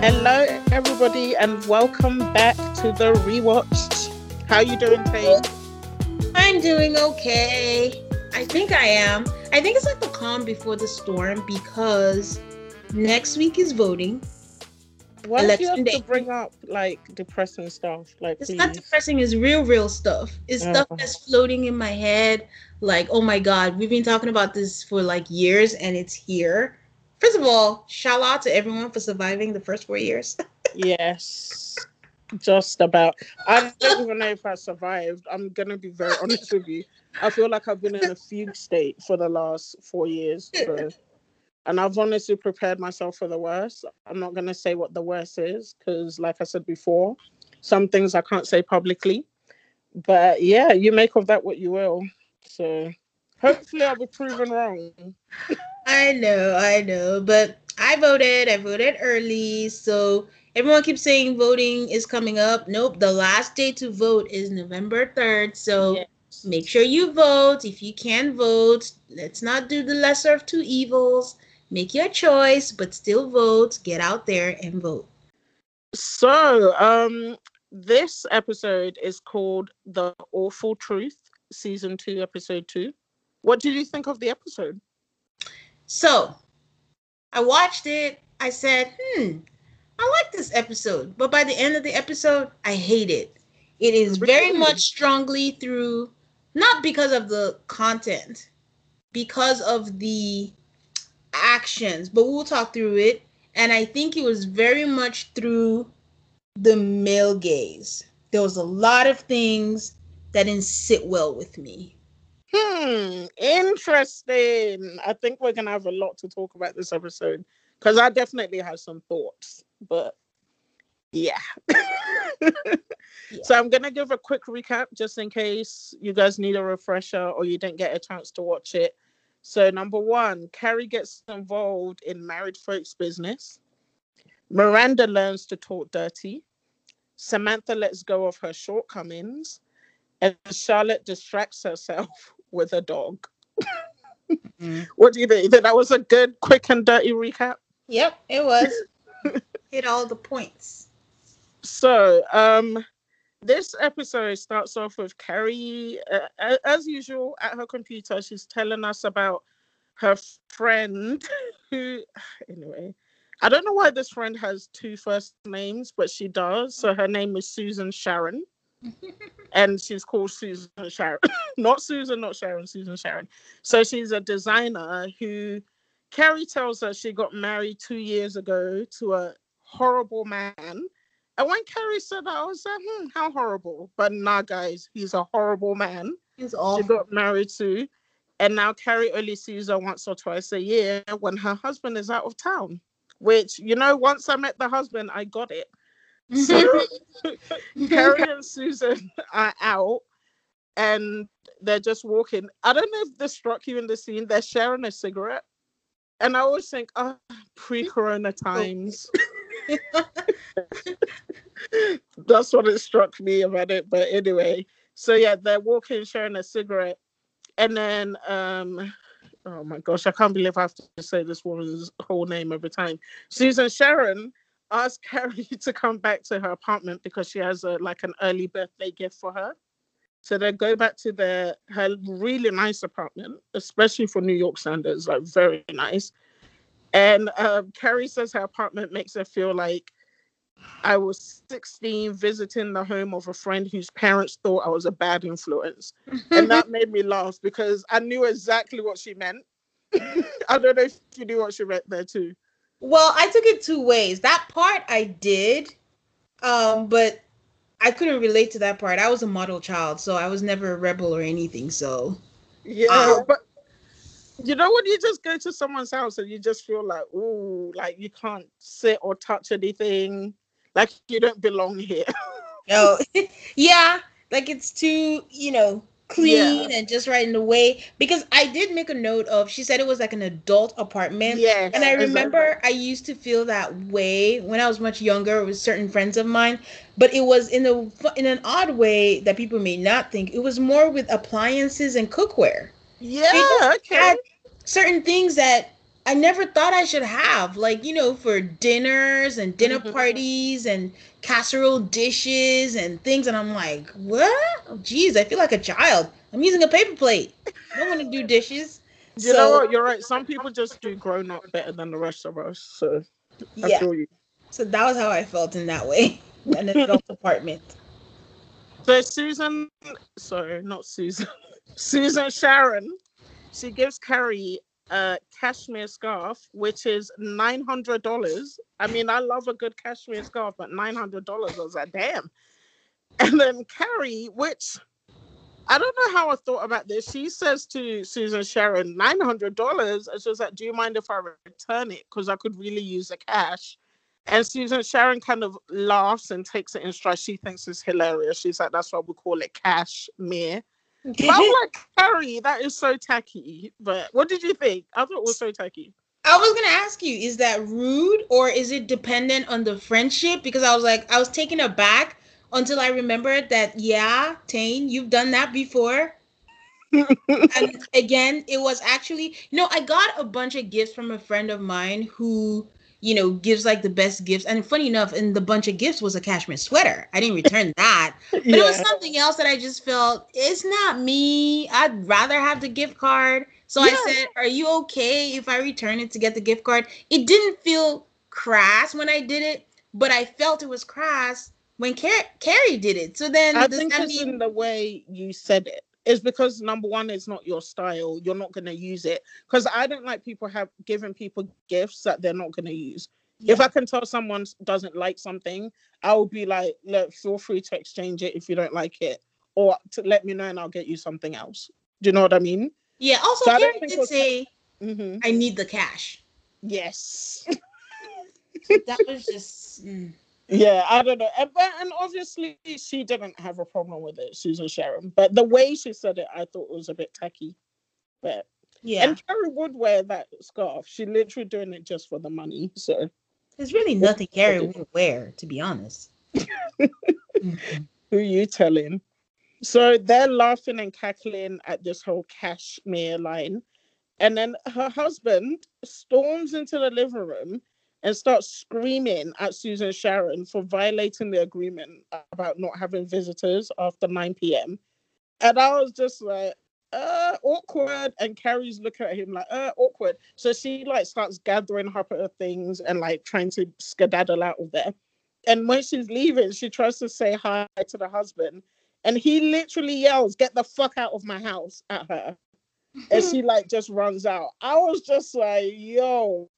Hello, everybody, and welcome back to the rewatched. How you doing, Tay? I'm doing okay. I think I am. I think it's like the calm before the storm because next week is voting. Why do you have day. to bring up like depressing stuff? Like, It's please. not depressing, it's real, real stuff. It's oh. stuff Oh. that's floating in my head. Like, oh my God, we've been talking about this for like years and it's here. First of all, shout out to everyone for surviving the first four years. Yes, just about. I don't even know if I survived. I'm gonna be very honest with you. I feel like I've been in a fugue state for the last four years. So. And I've honestly prepared myself for the worst. I'm not gonna say what the worst is because, like I said before, some things I can't say publicly. But yeah, you make of that what you will. So hopefully, I'll be proven wrong. I know, I know, but I voted. I voted early, so everyone keeps saying voting is coming up. Nope, the last day to vote is November third. So Yes. make sure you vote. If you can vote, let's not do the lesser of two evils. Make your choice, but still vote. Get out there and vote. So, um, this episode is called "The Awful Truth," season two, episode two. What did you think of the episode? So I watched it. I said, hmm, I like this episode. But by the end of the episode, I hate it. It is very much strongly through, not because of the content, because of the actions, but we'll talk through it. And I think it was very much through the male gaze. There was a lot of things that didn't sit well with me. Hmm, interesting. I think we're gonna have a lot to talk about this episode because I definitely have some thoughts, but yeah. So I'm gonna give a quick recap just in case you guys need a refresher or you didn't get a chance to watch it. So number one, Carrie gets involved in married folks' business. Miranda learns to talk dirty. Samantha lets go of her shortcomings, and Charlotte distracts herself with a dog. What do you think? You think that was a good, quick, and dirty recap? Yep, it was. Hit all the points. So, um, this episode starts off with Carrie, uh, as usual, at her computer. She's telling us about her friend who, anyway, I don't know why this friend has two first names, but she does. So her name is Susan Sharon, and she's called Susan Sharon, not Susan, not Sharon, Susan Sharon. So she's a designer who Carrie tells her she got married two years ago to a horrible man. And when Carrie said that, I was like, hmm, how horrible. But nah, guys, he's a horrible man. It's She got married to. And now Carrie only sees her once or twice a year when her husband is out of town. Which, you know, once I met the husband, I got it. So Carrie and Susan are out and they're just walking. I don't know if this struck you in the scene. They're sharing a cigarette. And I always think, oh, pre corona times. That's what it struck me about it. But anyway, so yeah, they're walking, sharing a cigarette. And then, um, oh my gosh, I can't believe I have to say this woman's whole name every time. Susan Sharon asked Carrie to come back to her apartment because she has a like an early birthday gift for her. So they go back to their her really nice apartment, especially for New York standards, like very nice. And um, Carrie says her apartment makes her feel like I was 16 visiting the home of a friend whose parents thought I was a bad influence. And that made me laugh because I knew exactly what she meant. I don't know if you knew what she meant there too. Well, I took it two ways. That part I did, um, but I couldn't relate to that part. I was a model child, so I was never a rebel or anything. So Yeah, Uh, but you know when you just go to someone's house and you just feel like, ooh, like you can't sit or touch anything, like you don't belong here. Oh, yeah, like it's too, you know, clean and just right in the way. Because I did make a note of, she said it was like an adult apartment. yeah, And I remember I used to feel that way when I was much younger with certain friends of mine, but it was in a in an odd way that people may not think. It was more with appliances and cookware. yeah, okay, had certain things that I never thought I should have. Like, you know, for dinners and dinner Mhm. parties and casserole dishes and things. And I'm like, what? Oh, geez, I feel like a child. I'm using a paper plate. I don't want to do dishes. You know what? You're right. Some people just do grown up better than the rest of us. So I yeah. So that was how I felt in that way. An adult apartment. So Susan, sorry, not Susan. Susan Sharon, she gives Carrie a cashmere scarf, which is nine hundred dollars. I mean, I love a good cashmere scarf, but nine hundred dollars. I was like, damn. And then Carrie, which I don't know how I thought about this. She says to Susan Sharon, nine hundred dollars. And she was like, "Do you mind if I return it? Because I could really use the cash." And Susan Sharon kind of laughs and takes it in stride. She thinks it's hilarious. She's like, "That's why we call it cashmere." But I'm like, Carrie, that is so tacky. But what did you think? I thought it was so tacky. I was gonna ask you, is that rude or is it dependent on the friendship? Because I was like, I was taken aback until I remembered that, yeah, Tane, you've done that before. and again, it was actually, you know, I got a bunch of gifts from a friend of mine who, you know, gives like the best gifts. And funny enough, in the bunch of gifts was a cashmere sweater. I didn't return that. But it was something else that I just felt it's not me. I'd rather have the gift card. So Yeah. I said, Are you okay if I return it to get the gift card? It didn't feel crass when I did it, but I felt it was crass when Car- Carrie did it. So then I think it's mean in the way you said it. It's because number one, it's not your style. You're not gonna use it. Because I don't like people have giving people gifts that they're not gonna use. If I can tell someone doesn't like something, I will be like, look, feel free to exchange it if you don't like it, or to let me know and I'll get you something else. Do you know what I mean? Yeah, also So I don't Carrie think it did say hmm I need the cash. Yes. That was just mm. Yeah, I don't know. And, but, and obviously, she didn't have a problem with it, Susan Sharon. But the way she said it, I thought it was a bit tacky. But yeah. and Carrie would wear that scarf. She literally doing it just for the money. So There's really nothing Carrie wouldn't wear, to be honest. Mhm. who you telling? So they're laughing and cackling at this whole cashmere line. And then her husband storms into the living room and starts screaming at Susan Sharon for violating the agreement about not having visitors after 9 p.m. And I was just like, uh, awkward. And Carrie's looking at him like, uh, awkward. So she like starts gathering up her things and like trying to skedaddle out of there. And when she's leaving, she tries to say hi to the husband. And he literally yells, Get the fuck out of my house at her. And she like just runs out. I was just like, yo.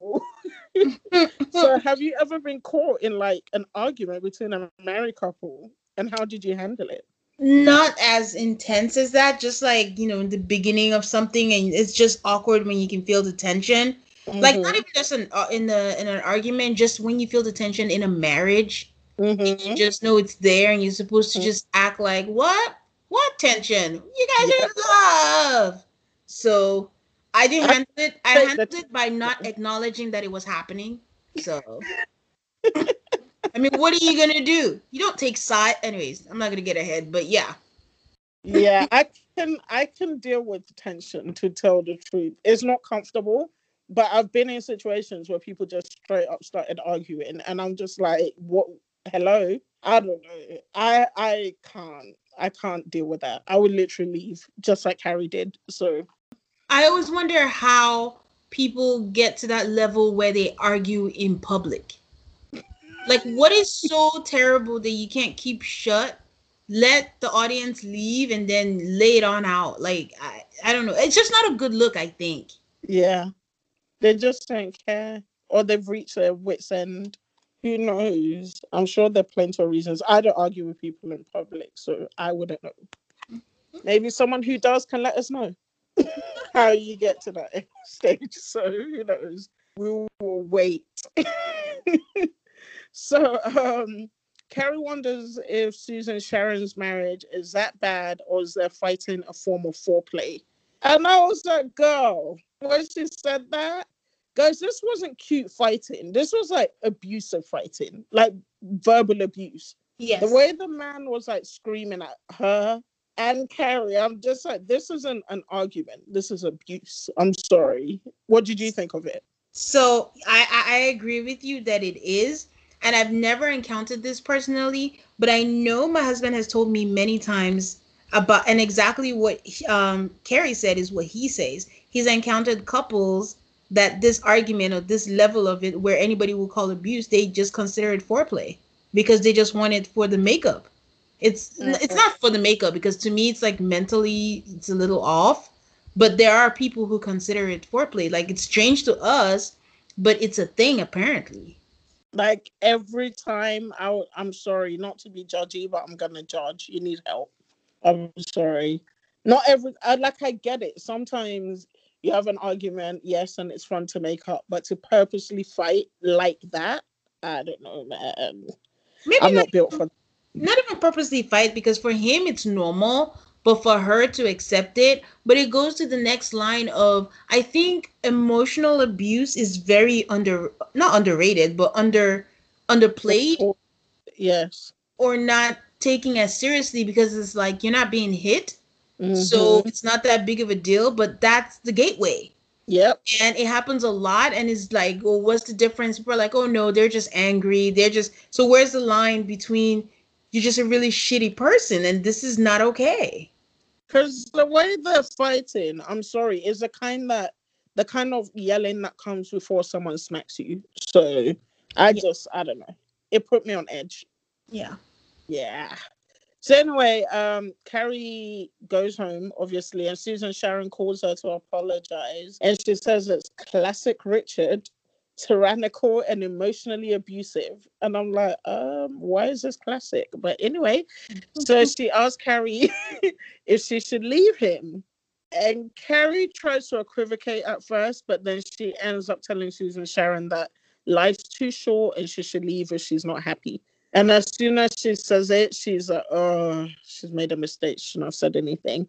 so have you ever been caught in like an argument between a married couple? And how did you handle it? Not as intense as that, just like, you know, in the beginning of something and it's just awkward when you can feel the tension. Like Mhm, not even just an, uh, in the in an argument, just when you feel the tension in a marriage, and you just know it's there and you're supposed to Mhm. just act like, "What? What tension? You guys are in love." So, I didn't handle it. I handled it by not acknowledging that it was happening. So, I mean, what are you gonna do? You don't take side. Anyways, I'm not gonna get ahead, but yeah, yeah, I can I can deal with tension to tell the truth. It's not comfortable, but I've been in situations where people just straight up started arguing, and I'm just like, what? Hello? I don't know. I I can't. I can't deal with that. I would literally leave, just like Carrie did. So I always wonder how people get to that level where they argue in public. Like, what is so terrible that you can't keep shut? Let the audience leave and then lay it on out. Like, I, I don't know. It's just not a good look, I think. yeah, they just don't care, or they've reached their wits end. Who knows? I'm sure there are plenty of reasons. I don't argue with people in public, so I wouldn't know. Maybe someone who does can let us know how you get to that stage. So who knows? We will wait. so um Carrie wonders if Susan Sharon's marriage is that bad or is there fighting a form of foreplay? And I was like, girl, when she said that, guys, this wasn't cute fighting. This was like abusive fighting, like verbal abuse. Yes. The way the man was like screaming at her and Carrie, I'm just like, this isn't an argument. This is abuse. I'm sorry. What did you think of it? So I, I I agree with you that it is, and I've never encountered this personally, but I know my husband has told me many times about and exactly what um Carrie said is what he says. He's encountered couples that this argument or this level of it where anybody will call abuse, they just consider it foreplay because they just want it for the makeup. It's Mhm. it's not for the makeup because to me it's like mentally it's a little off, but there are people who consider it foreplay. Like it's strange to us, but it's a thing apparently. Like every time I, w- I'm sorry, not to be judgy, but I'm gonna judge. You need help. I'm sorry. Not every. I like. I get it. Sometimes you have an argument, yes, and it's fun to make up, but to purposely fight like that, I don't know, man. Maybe I'm not, not built for. not even purposely fight because for him it's normal, but for her to accept it. But it goes to the next line of I think emotional abuse is very under not underrated, but under underplayed Yes. or not taking as seriously because it's like you're not being hit. So Mhm. it's not that big of a deal, but that's the gateway. Yep. And it happens a lot. And it's like, well, what's the difference? People are like, oh no, they're just angry. They're just so where's the line between you're just a really shitty person and this is not okay? Because the way they're fighting, I'm sorry, is the kind that the kind of yelling that comes before someone smacks you. So I Yeah. just I don't know. It put me on edge. Yeah. Yeah. So anyway, um, Carrie goes home, obviously, and Susan Sharon calls her to apologize. And she says it's classic Richard, tyrannical and emotionally abusive. And I'm like, um, why is this classic? But anyway, so she asks Carrie if she should leave him. And Carrie tries to equivocate at first, but then she ends up telling Susan Sharon that life's too short and she should leave if she's not happy. And as soon as she says it, she's like, oh, she's made a mistake. She shouldn't have said anything.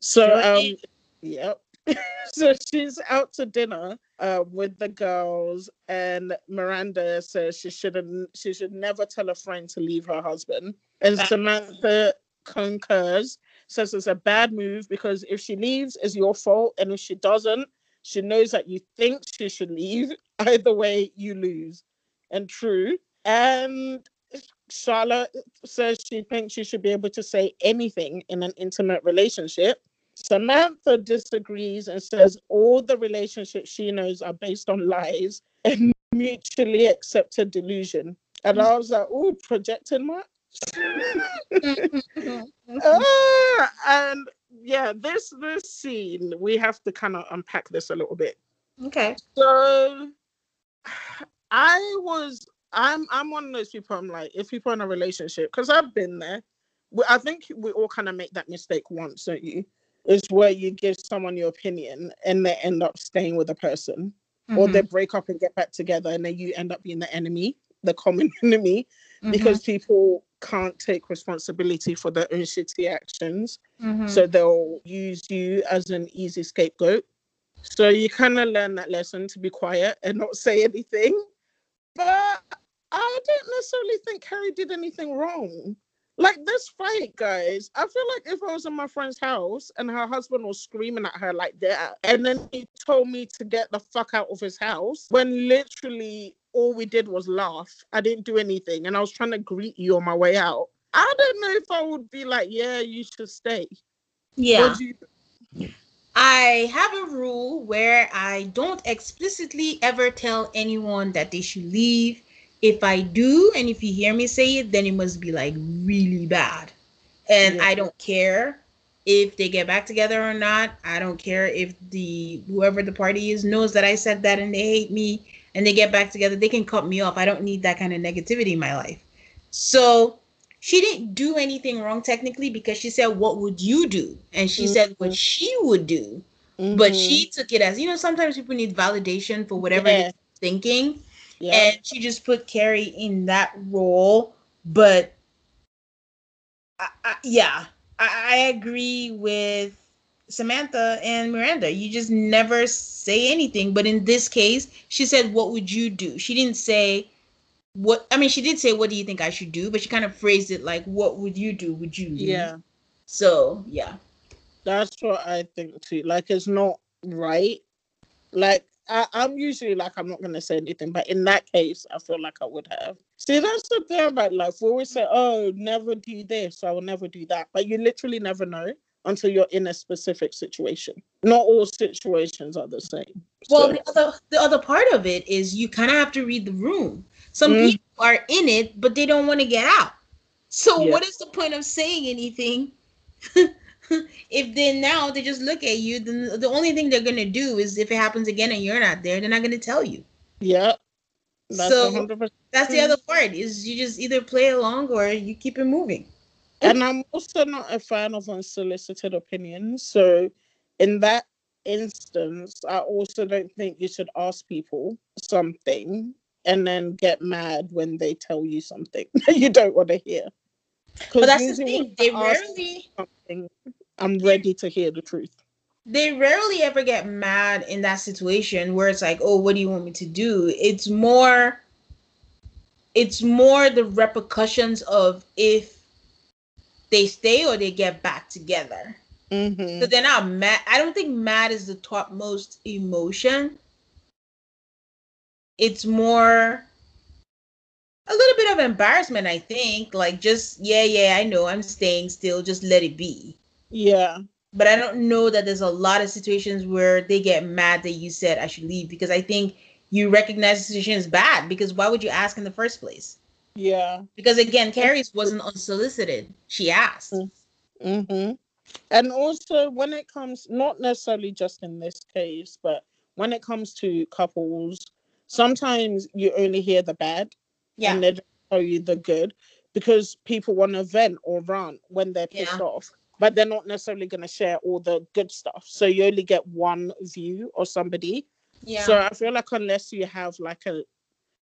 So, um, yep. so she's out to dinner uh, with the girls, and Miranda says she shouldn't, she should never tell a friend to leave her husband. And Samantha concurs, says it's a bad move because if she leaves, it's your fault, and if she doesn't, she knows that you think she should leave. Either way, you lose. And true. And Charlotte says she thinks she should be able to say anything in an intimate relationship. Samantha disagrees and says all the relationships she knows are based on lies and mutually accepted delusion. And I was like, oh, projecting much? Ah, and yeah, this this scene, we have to kind of unpack this a little bit. okay. So I was I'm I'm one of those people I'm like, if people are in a relationship, because I've been there. I think we all kind of make that mistake once, don't you? Is where you give someone your opinion and they end up staying with a person, or they break up and get back together, and then you end up being the enemy, the common enemy, Mhm. because people can't take responsibility for their own shitty actions. Mhm. So they'll use you as an easy scapegoat. So you kind of learn that lesson to be quiet and not say anything. But I don't necessarily think Carrie did anything wrong. Like this fight, guys, I feel like if I was in my friend's house and her husband was screaming at her like that, and then he told me to get the fuck out of his house, when literally all we did was laugh. I didn't do anything, and I was trying to greet you on my way out. I don't know if I would be like, yeah, you should stay. yeah. You I have a rule where I don't explicitly ever tell anyone that they should leave. If I do, and if you hear me say it, then it must be like really bad. And Yeah. I don't care if they get back together or not. I don't care if the whoever the party is knows that I said that and they hate me and they get back together. They can cut me off. I don't need that kind of negativity in my life. So she didn't do anything wrong technically because she said, What would you do? And she said what Mhm. she would do. But Mhm. she took it as, you know, sometimes people need validation for whatever Yeah. they're thinking. Yeah. And she just put Carrie in that role. But I, I, yeah, I, I agree with Samantha and Miranda. You just never say anything. But in this case, she said, What would you do? She didn't say, what I mean, she did say, "What do you think I should do?" But she kind of phrased it like, "What would you do? Would you?" leave?" yeah. So yeah. That's what I think too. Like it's not right. Like I, I'm usually like I'm not gonna say anything, but in that case, I feel like I would have. See, that's the thing about life. We always say, "Oh, never do this," I will never do that, but you literally never know until you're in a specific situation. Not all situations are the same. Well, So, the other the other part of it is you kind of have to read the room. Some Mm. people are in it, but they don't want to get out. So Yeah. what is the point of saying anything? if then now they just look at you, then the only thing they're gonna do is if it happens again and you're not there, they're not gonna tell you. yeah, that's So- 100%. That's the other part is you just either play along or you keep it moving. And I'm also not a fan of unsolicited opinions. So, in that instance, I also don't think you should ask people something and then get mad when they tell you something that you don't want to hear. But that's the thing. They rarely I'm ready to hear the truth. they rarely ever get mad in that situation where it's like, oh, what do you want me to do? It's more it's more the repercussions of if they stay or they get back together. hmm So they're not mad. I don't think mad is the topmost emotion. It's more a little bit of embarrassment, I think. Like just, yeah, yeah, I know I'm staying still, just let it be Yeah. but I don't know that there's a lot of situations where they get mad that you said I should leave because I think you recognize the situation is bad because why would you ask in the first place? Yeah. Because again, Carrie's wasn't unsolicited. She asked. hmm And also, when it comes, not necessarily just in this case, but when it comes to couples, sometimes you only hear the bad Yeah. and they don't tell you the good because people want to vent or rant when they're pissed Yeah. off, but they're not necessarily going to share all the good stuff. So you only get one view of somebody. Yeah. So I feel like unless you have like a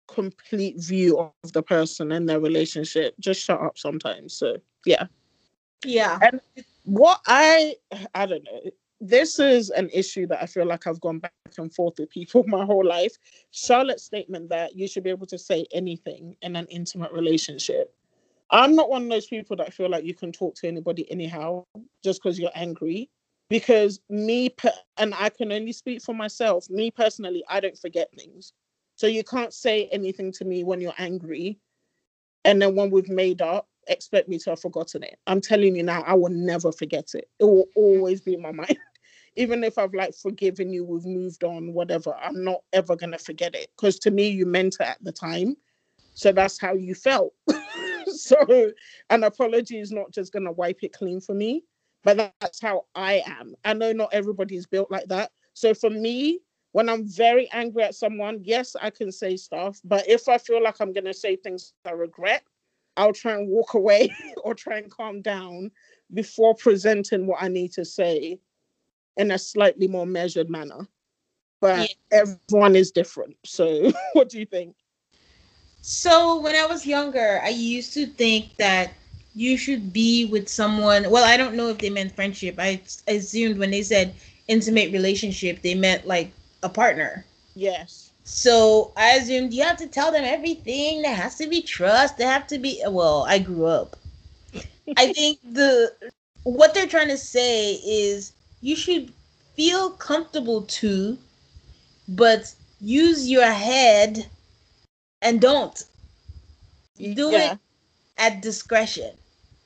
complete view of the person and their relationship, just shut up sometimes. So yeah. yeah. And what I I don't know. This is an issue that I feel like I've gone back and forth with people my whole life. Charlotte's statement that you should be able to say anything in an intimate relationship. I'm not one of those people that feel like you can talk to anybody anyhow just because you're angry. Because me, and I can only speak for myself, me personally, I don't forget things. So you can't say anything to me when you're angry. And then when we've made up, expect me to have forgotten it. I'm telling you now, I will never forget it. It will always be in my mind. Even if I've like forgiven you, we've moved on, whatever, I'm not ever gonna forget it. Because to me, you meant it at the time. So that's how you felt. so an apology is not just gonna wipe it clean for me, but that's how I am. I know not everybody's built like that. So for me, when I'm very angry at someone, yes, I can say stuff. But if I feel like I'm gonna say things I regret, I'll try and walk away or try and calm down before presenting what I need to say in a slightly more measured manner. But everyone is different. So what do you think? So when I was younger, I used to think that you should be with someone. Well, I don't know if they meant friendship. I assumed when they said intimate relationship, they meant like a partner. Yes. So I assumed you have to tell them everything. There has to be trust. There have to be. Well, I grew up. I think the what they're trying to say is you should feel comfortable too, but use your head and don't do Yeah. it at discretion.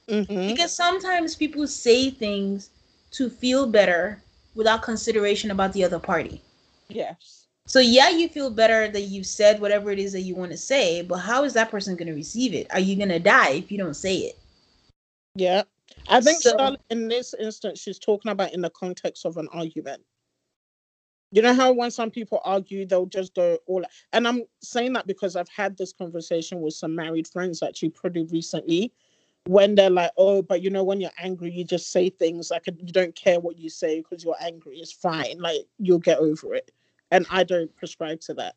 Mhm. Because sometimes people say things to feel better without consideration about the other party. Yes. So yeah, you feel better that you said whatever it is that you want to say, but how is that person going to receive it? Are you going to die if you don't say it? Yeah. I think So- Charlotte, in this instance, she's talking about in the context of an argument. You know how when some people argue, they'll just go all. And I'm saying that because I've had this conversation with some married friends actually pretty recently, when they're like, "Oh, but you know, when you're angry, you just say things like you don't care what you say because you're angry. It's fine. Like you'll get over it." And I don't prescribe to that.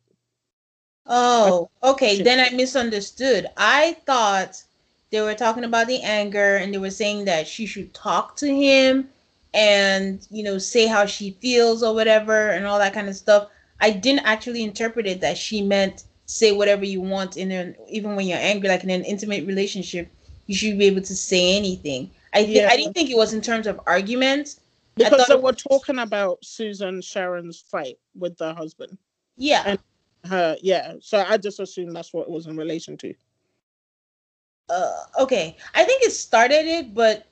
Oh, okay. Then I misunderstood. I thought they were talking about the anger and they were saying that she should talk to him and, you know, say how she feels or whatever and all that kind of stuff. I didn't actually interpret it that she meant say whatever you want in an even when you're angry, like in an intimate relationship, you should be able to say anything. I think Yeah. I didn't think it was in terms of arguments. Because they were talking about Susan Sharon's fight with the husband. Yeah. And- Her, yeah. So I just assumed that's what it was in relation to. uh okay i think it started it but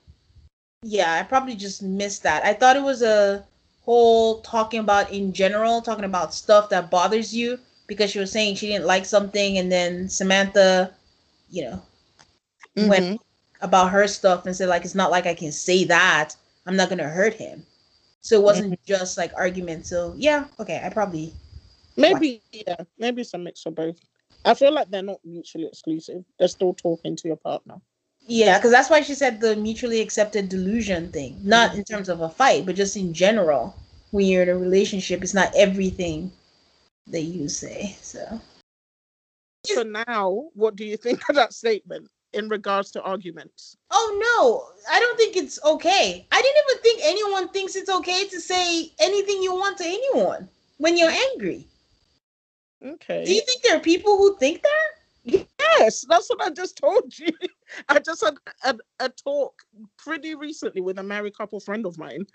yeah i probably just missed that i thought it was a whole talking about in general talking about stuff that bothers you because she was saying she didn't like something and then samantha you know went Mhm. about her stuff and said like it's not like i can say that i'm not gonna hurt him so it wasn't just like argument so yeah okay i probably Maybe yeah, maybe it's a mix of both. I feel like they're not mutually exclusive. They're still talking to your partner. Yeah, because that's why she said the mutually accepted delusion thing. Not in terms of a fight, but just in general. When you're in a relationship, it's not everything that you say. So So now, what do you think of that statement in regards to arguments? Oh no, I don't think it's okay. I didn't even think anyone thinks it's okay to say anything you want to anyone when you're angry. Okay. Do you think there are people who think that? Yes, that's what I just told you. I just had a, a talk pretty recently with a married couple friend of mine,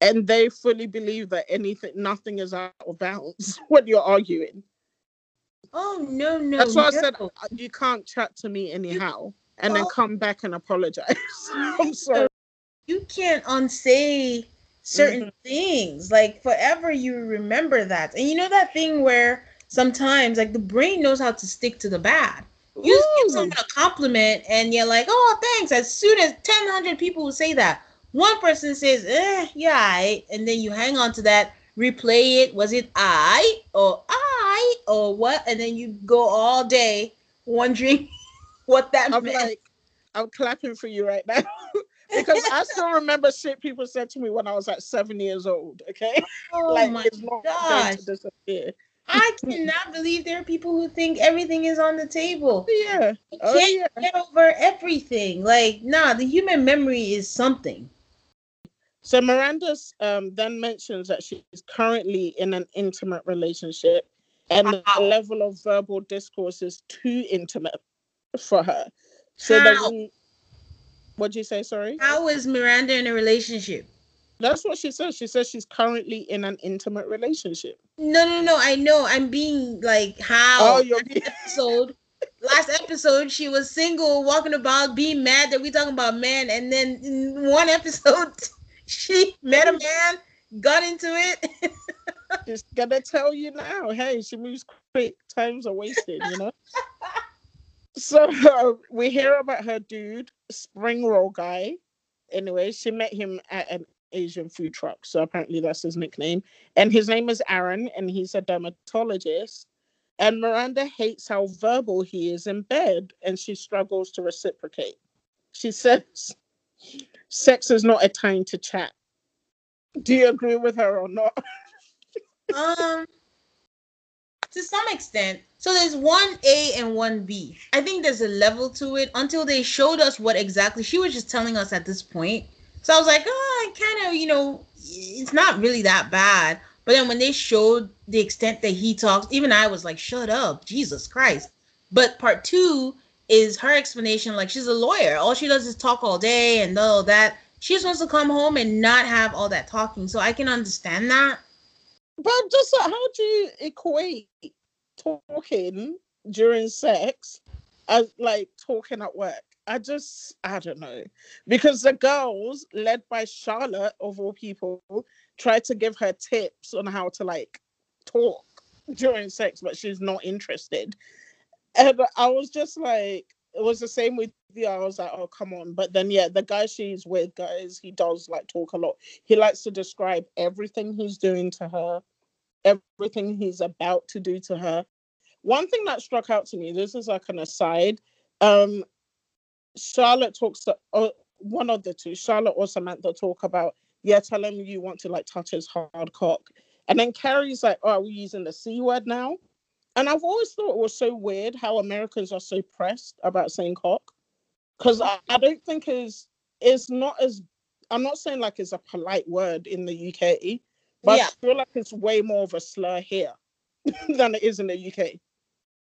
and they fully believe that anything, nothing is out of bounds when you're arguing. Oh no, no. That's why I said uh, you can't chat to me anyhow, and then Oh. come back and apologize. I'm sorry. you can't unsay certain things. Like forever you remember that. And you know that thing where sometimes like the brain knows how to stick to the bad. You just give someone a compliment and you're like, oh thanks. As soon as 10, 100 people will say that, one person says, eh, yeah, aight," and then you hang on to that, replay it. Was it I or I or what? And then you go all day wondering what that I'm meant. like, I'm clapping for you right now because I still remember shit people said to me when I was like seven years old. Okay, oh like my it's gosh. to disappear. I cannot believe there are people who think everything is on the table. Yeah. You Oh can't yeah. get over everything. Like, nah, the human memory is something. So Miranda's um, then mentions that she's currently in an intimate relationship, and the level of verbal discourse is too intimate for her. So How? ring- what'd you say? Sorry. How is Miranda in a relationship? That's what she says. She says she's currently in an intimate relationship. No, no, no. I know. I'm being like, how? Oh, you're episode. Last episode, she was single, walking about, being mad that we talking about men, and then in one episode, she met a man, got into it. just gonna tell you now. Hey, she moves quick. Times are wasted. You know. so uh, we hear about her dude, spring roll guy. Anyway, she met him at an Asian food truck. So apparently that's his nickname. And his name is Aaron, and he's a dermatologist. And Miranda hates how verbal he is in bed, and she struggles to reciprocate. She says, sex is not a time to chat. Do you agree with her or not? um, to some extent. So there's one A and one B. I think there's a level to it until they showed us what exactly she was just telling us at this point. So I was like, oh, I kind of, you know, it's not really that bad. But then when they showed the extent that he talks, even I was like, shut up, Jesus Christ. But part two is her explanation like she's a lawyer. All she does is talk all day and all that. She just wants to come home and not have all that talking. So I can understand that. But just how do you equate talking during sex as like talking at work? I just I don't know because the girls led by Charlotte of all people tried to give her tips on how to like talk during sex, but she's not interested. And I was just like, it was the same with you. I was like, oh come on. But then yeah, the guy she's with, guys, he does like talk a lot. He likes to describe everything he's doing to her everything he's about to do to her. One thing that struck out to me, this is like an aside. Um, Charlotte talks to uh, one of the two, Charlotte or Samantha, talk about, yeah, tell him you want to like touch his hard cock. And then Carrie's like, oh, are we using the C word now? And I've always thought it was so weird how Americans are so pressed about saying cock. Because I, I don't think is it's not as I'm not saying like it's a polite word in the UK, but Yeah. I feel like it's way more of a slur here than it is in the UK.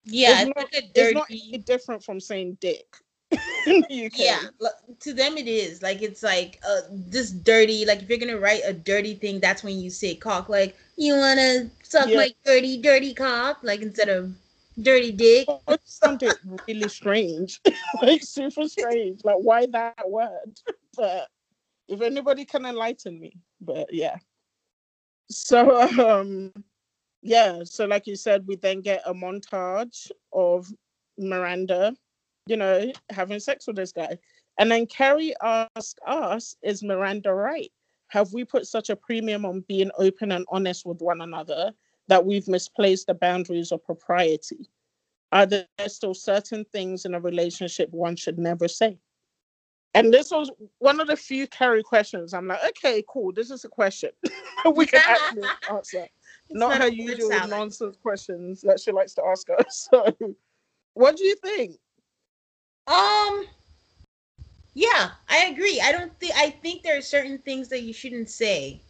Yeah, It's it's, not- like a It's not any different from saying dick in the UK. yeah, to them it is like it's like uh this dirty. Like if you're gonna write a dirty thing, that's when you say cock. Like you wanna Suck Yeah. my dirty, dirty cock, like instead of dirty dick. It sounded really strange, like super strange. Like, why that word? But if anybody can enlighten me, but yeah. So, um, yeah. So, like you said, we then get a montage of Miranda, you know, having sex with this guy, and then Carrie asked us, "Is Miranda right? Have we put such a premium on being open and honest with one another that we've misplaced the boundaries of propriety?" are there still certain things in a relationship one should never say? And this was one of the few Carrie questions. I'm like, okay, cool. This is a question we can actually answer. Not her usual salad. nonsense questions that she likes to ask us. So, what do you think? Um. Yeah, I agree. I don't think I think there are certain things that you shouldn't say.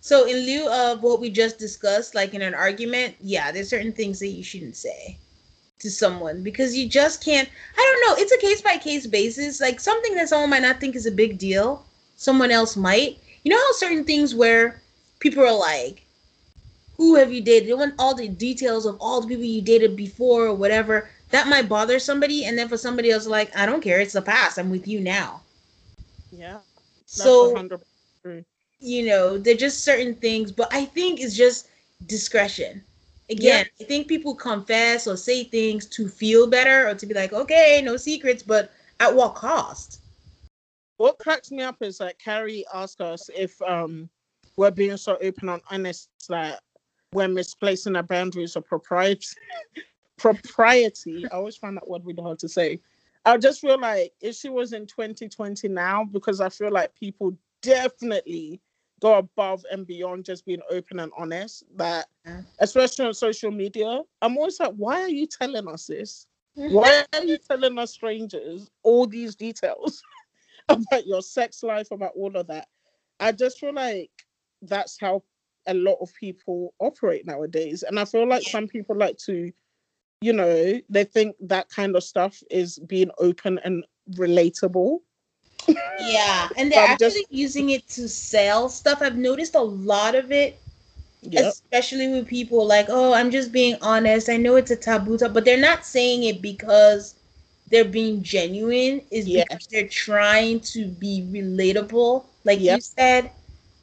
So in lieu of what we just discussed, like in an argument, yeah, there's certain things that you shouldn't say to someone because you just can't. I don't know. It's a case by case basis. Like something that someone might not think is a big deal, someone else might. You know how certain things where people are like, "Who have you dated?" They want all the details of all the people you dated before or whatever that might bother somebody and then for somebody else like i don't care it's the past i'm with you now. Yeah, that's so 100 you know they're just certain things but i think it's just discretion. Again i think people confess or say things to feel better or to be like okay no secrets but at what cost? What cracks me up is that Carrie asked us if um we're being so open and honest that we're misplacing our boundaries of propriety. propriety. I always find that word really hard to say. I just feel like if she was in 2020 now, because I feel like people definitely go above and beyond just being open and honest. That, especially on social media, I'm always like, why are you telling us this? Mm-hmm. Why are you telling us strangers all these details about your sex life, about all of that? I just feel like that's how a lot of people operate nowadays. And I feel like some people like to, you know, they think that kind of stuff is being open and relatable. yeah and they're actually just- using it to sell stuff i've noticed a lot of it Yeah. especially with people like, oh, I'm just being honest. I know it's a taboo, to-" but they're not saying it because they're being genuine. Is Yes. because they're trying to be relatable, like you said.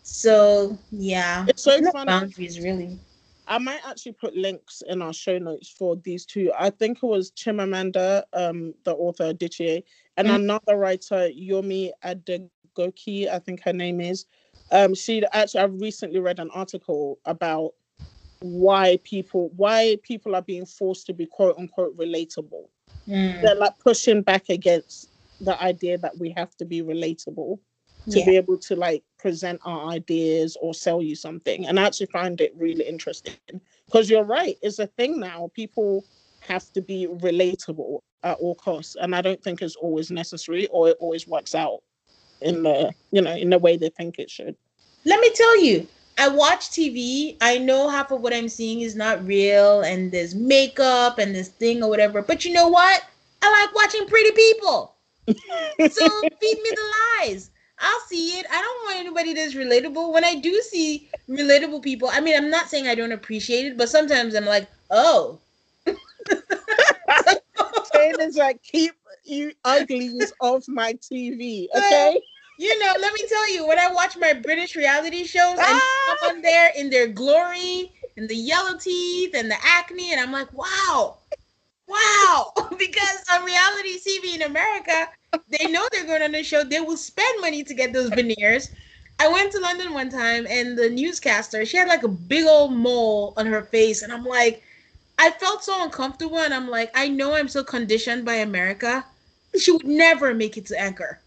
So yeah, It's so funny. boundaries really. I might actually put links in our show notes for these two. I think it was Chimamanda, um, the author Adichie, and Mhm. another writer, Yomi Adegoke, I think her name is. Um, she actually, I've recently read an article about why people why people are being forced to be quote unquote relatable. Mm, They're like pushing back against the idea that we have to be relatable to yeah. be able to like present our ideas or sell you something. And I actually find it really interesting because you're right, it's a thing now. People have to be relatable at all costs. And I don't think it's always necessary or it always works out in the, you know, in the way they think it should. Let me tell you, I watch TV. I know half of what I'm seeing is not real, and there's makeup and this thing or whatever. But you know what? I like watching pretty people. So feed me the lies. I'll see it. I don't want anybody that's relatable. When I do see relatable people, I mean, I'm not saying I don't appreciate it, but sometimes I'm like, oh. Is like keep you uglies off my TV, okay? You know, let me tell you, when I watch my British reality shows and Ah! someone there in their glory and the yellow teeth and the acne, and I'm like, wow, wow. because on reality TV in America, they know they're going on the show. They will spend money to get those veneers. I went to London one time and the newscaster, she had like a big old mole on her face, and I'm like, I felt so uncomfortable, and I'm like, I know I'm so conditioned by America. She would never make it to anchor.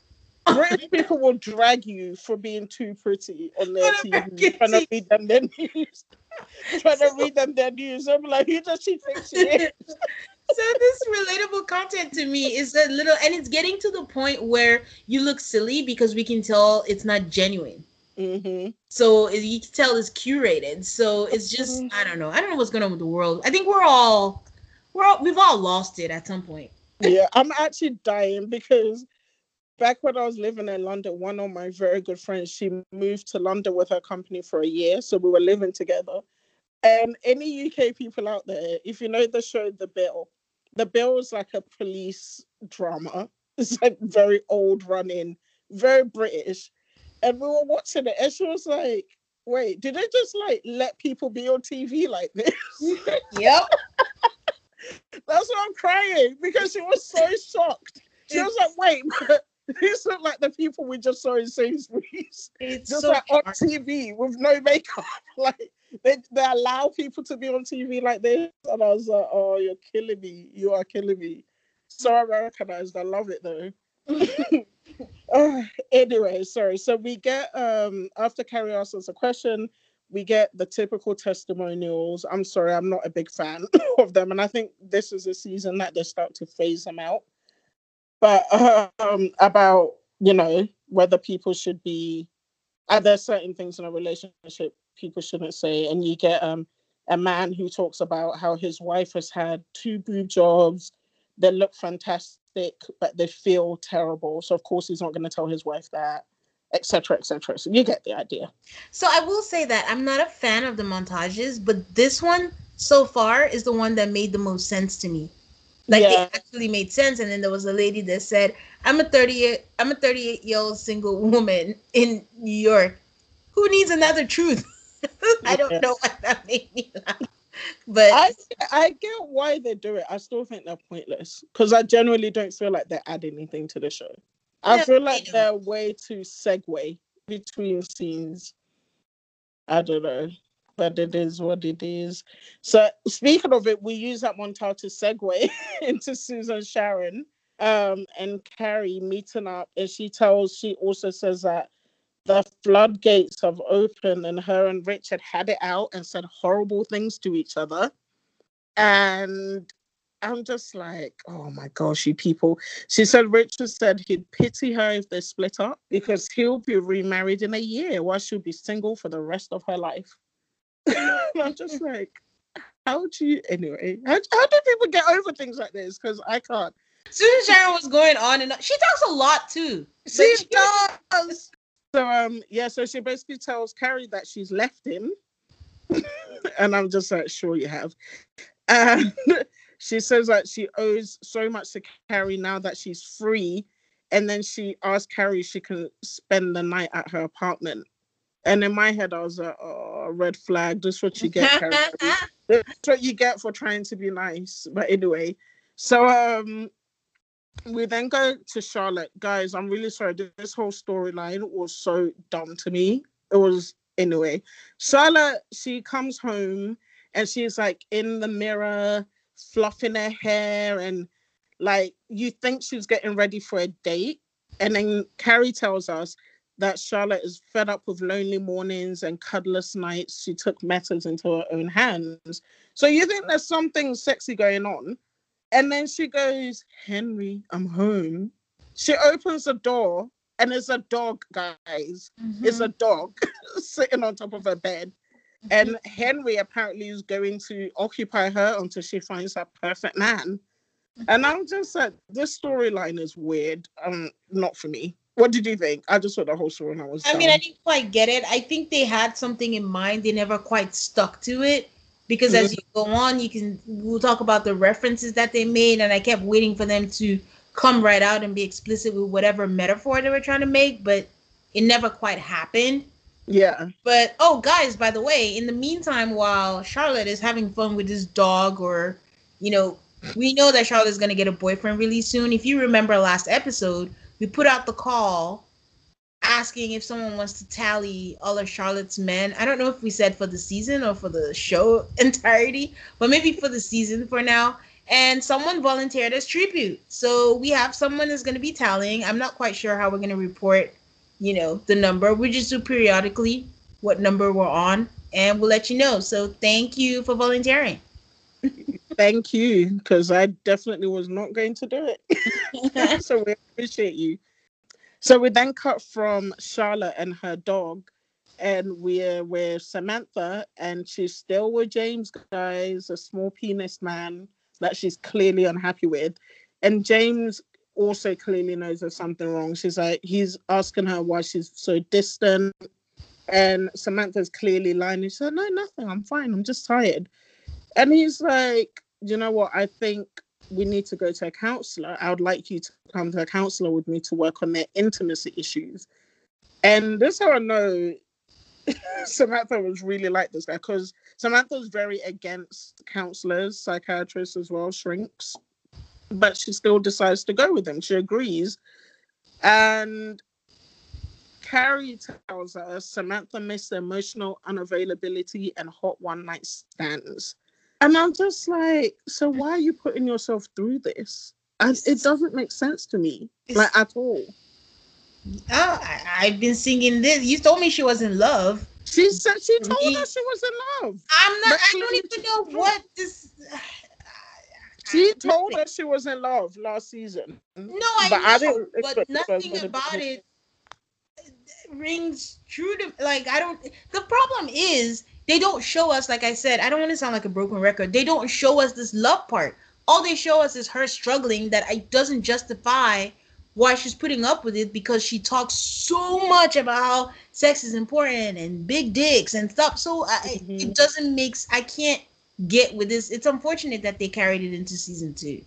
British people will drag you for being too pretty on their TV, trying to read them their news. trying to read them their news. I'm like, who does she think she is? So this relatable content to me is a little and it's getting to the point where you look silly because we can tell it's not genuine. Hmm so you can tell it's curated. So it's just i don't know. I don't know what's going on with the world. I think we're all we're all we've all lost it at some point. Yeah, I'm actually dying because back when I was living in London, one of my very good friends, she moved to London with her company for a year. So we were living together. And any UK people out there, if you know the show The Bill, The Bill is like a police drama. It's like very old running, very British. And we were watching it, and she was like, Wait, did they just like let people be on TV like this? Yep. That's why I'm crying because she was so shocked. She was like, Wait, but these look like the people we just saw in Sainsbury's. It's Just so like on. TV with no makeup. like they, they allow people to be on TV like this. And I was like, Oh, you're killing me. You are killing me. So Americanized. I love it though. Uh, anyway, sorry. So we get um after Carrie asks us a question, we get the typical testimonials. I'm sorry, I'm not a big fan of them, and I think this is a season that they start to phase them out. But um about you know whether people should be are there certain things in a relationship people shouldn't say, and you get um a man who talks about how his wife has had two boob jobs, they look fantastic, but they feel terrible. So of course he's not going to tell his wife that, etc., etc. So you get the idea. So I will say that I'm not a fan of the montages, but this one so far is the one that made the most sense to me. Like Yeah. they actually made sense. And then there was a lady that said, "I'm a 38, I'm a 38 year old single woman in New York. Who needs another truth?" I don't know why that made me laugh, but I I get why they do it. I still think they're pointless because I generally don't feel like they add anything to the show. I No, feel like they're way too segue between scenes. I don't know, but it is what it is. So speaking of it, we use that montage to segue into Susan Sharon um and Carrie meeting up, and she tells she also says that the floodgates have opened and her and Richard had it out and said horrible things to each other. And I'm just like, oh my gosh, you people. She said Richard said he'd pity her if they split up because he'll be remarried in a year while she'll be single for the rest of her life. I'm just like, how do you, anyway, how, how do people get over things like this? Because I can't. Susan Sharon was going on and on. She talks a lot too. She she- does. So um yeah, so she basically tells Carrie that she's left him, and I'm just like, sure you have. And she says that she owes so much to Carrie now that she's free, and then she asks Carrie if she can spend the night at her apartment. And in my head, I was like, oh, red flag. This is what you get, Carrie. That's what you get for trying to be nice. But anyway, so um we then go to Charlotte. Guys, I'm really sorry. This whole storyline was so dumb to me. It was anyway. Charlotte, she comes home and she's like in the mirror, fluffing her hair, and like you think she's getting ready for a date. And then Carrie tells us that Charlotte is fed up with lonely mornings and cuddless nights. She took matters into her own hands. So you think there's something sexy going on. And then she goes, Henry, I'm home. She opens the door and it's a dog, guys. It's a mm-hmm. dog sitting on top of her bed. And mm-hmm. Henry apparently is going to occupy her until she finds her perfect man. Mm-hmm. And I'm just like, this storyline is weird. Um, not for me. What did you think? I just saw the whole story i was. I mean, I didn't quite get it. I think they had something in mind. They never quite stuck to it because as mm-hmm. you go on, you can we'll talk about the references that they made, and I kept waiting for them to come right out and be explicit with whatever metaphor they were trying to make, but it never quite happened. yeah, But oh, guys, by the way, in the meantime, while Charlotte is having fun with this dog, or you know, we know that Charlotte is gonna get a boyfriend really soon. If you remember last episode, we put out the call asking if someone wants to tally all of Charlotte's men. I don't know if we said for the season or for the show entirety, but maybe for the season for now. And someone volunteered as tribute. So we have someone that's going to be tallying. I'm not quite sure how we're going to report, you know, the number. We just do periodically what number we're on and we'll let you know. So thank you for volunteering. Thank you, because I definitely was not going to do it. so we appreciate you. So we then cut from Charlotte and her dog, and we're with Samantha, and she's still with James, guys, a small penis man that she's clearly unhappy with. And James also clearly knows there's something wrong. She's like, he's asking her why she's so distant. And Samantha's clearly lying. She said, No, nothing. I'm fine. I'm just tired. And he's like, You know what? I think we need to go to a counselor. I would like you to come to a counselor with me to work on their intimacy issues. And this how I know Samantha was really like this guy because Samantha's very against counselors, psychiatrists as well, shrinks, but she still decides to go with him. She agrees. And Carrie tells us Samantha missed emotional unavailability and hot one night stands. And I'm just like, so why are you putting yourself through this? And it doesn't make sense to me, like at all. Oh, I, I've been singing this. You told me she was in love. She said she told me, us she was in love. I'm not. I don't even know what this. She told us she was in love last season. No, I but know, I didn't. But nothing about it rings true to like. I don't. The problem is they don't show us. Like I said, I don't want to sound like a broken record. They don't show us this love part. All they show us is her struggling. That it doesn't justify why she's putting up with it because she talks so much about how sex is important and big dicks and stuff. So I, mm-hmm. it doesn't make I can't get with this. It's unfortunate that they carried it into season two.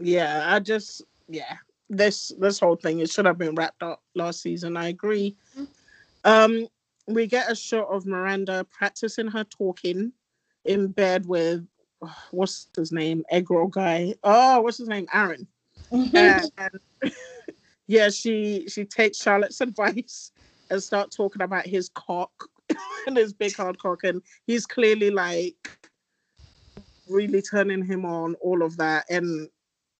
Yeah, I just yeah this this whole thing it should have been wrapped up last season. I agree. Mm-hmm. Um, we get a shot of Miranda practicing her talking in bed with oh, what's his name, egg roll guy. Oh, what's his name, Aaron. and, yeah, she she takes Charlotte's advice and start talking about his cock and his big hard cock, and he's clearly like really turning him on, all of that, and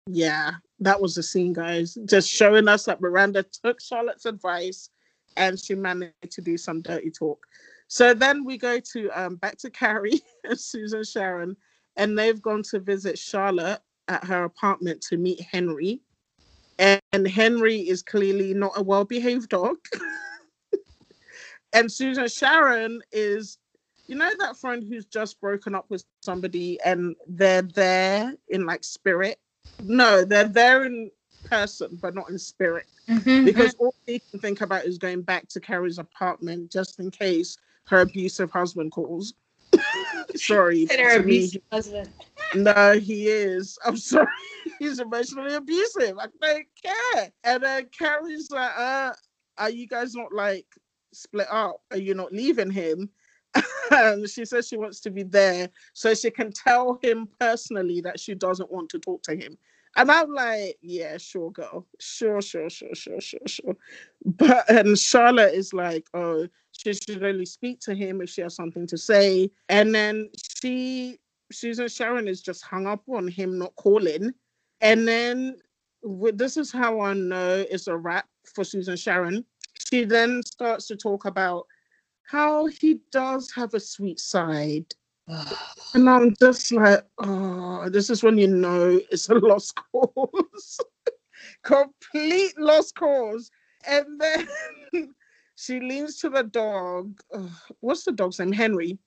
yeah, that was the scene, guys. Just showing us that Miranda took Charlotte's advice and she managed to do some dirty talk. So then we go to um, back to Carrie and Susan Sharon, and they've gone to visit Charlotte at her apartment to meet Henry. And Henry is clearly not a well behaved dog. and Susan Sharon is, you know, that friend who's just broken up with somebody and they're there in like spirit? No, they're there in person, but not in spirit. Mm-hmm. Because all he can think about is going back to Carrie's apartment just in case her abusive husband calls. sorry. And her abusive me. husband. No, he is. I'm sorry. He's emotionally abusive. I don't care. And then Carrie's like, uh, are you guys not like split up? Are you not leaving him? and she says she wants to be there so she can tell him personally that she doesn't want to talk to him. And I'm like, yeah, sure, girl. Sure, sure, sure, sure, sure, sure. But and Charlotte is like, oh, she should only speak to him if she has something to say. And then she Susan Sharon is just hung up on him not calling. And then this is how I know it's a wrap for Susan Sharon. She then starts to talk about how he does have a sweet side. And I'm just like, oh, this is when you know it's a lost cause. Complete lost cause. And then she leans to the dog. Uh, what's the dog's name? Henry.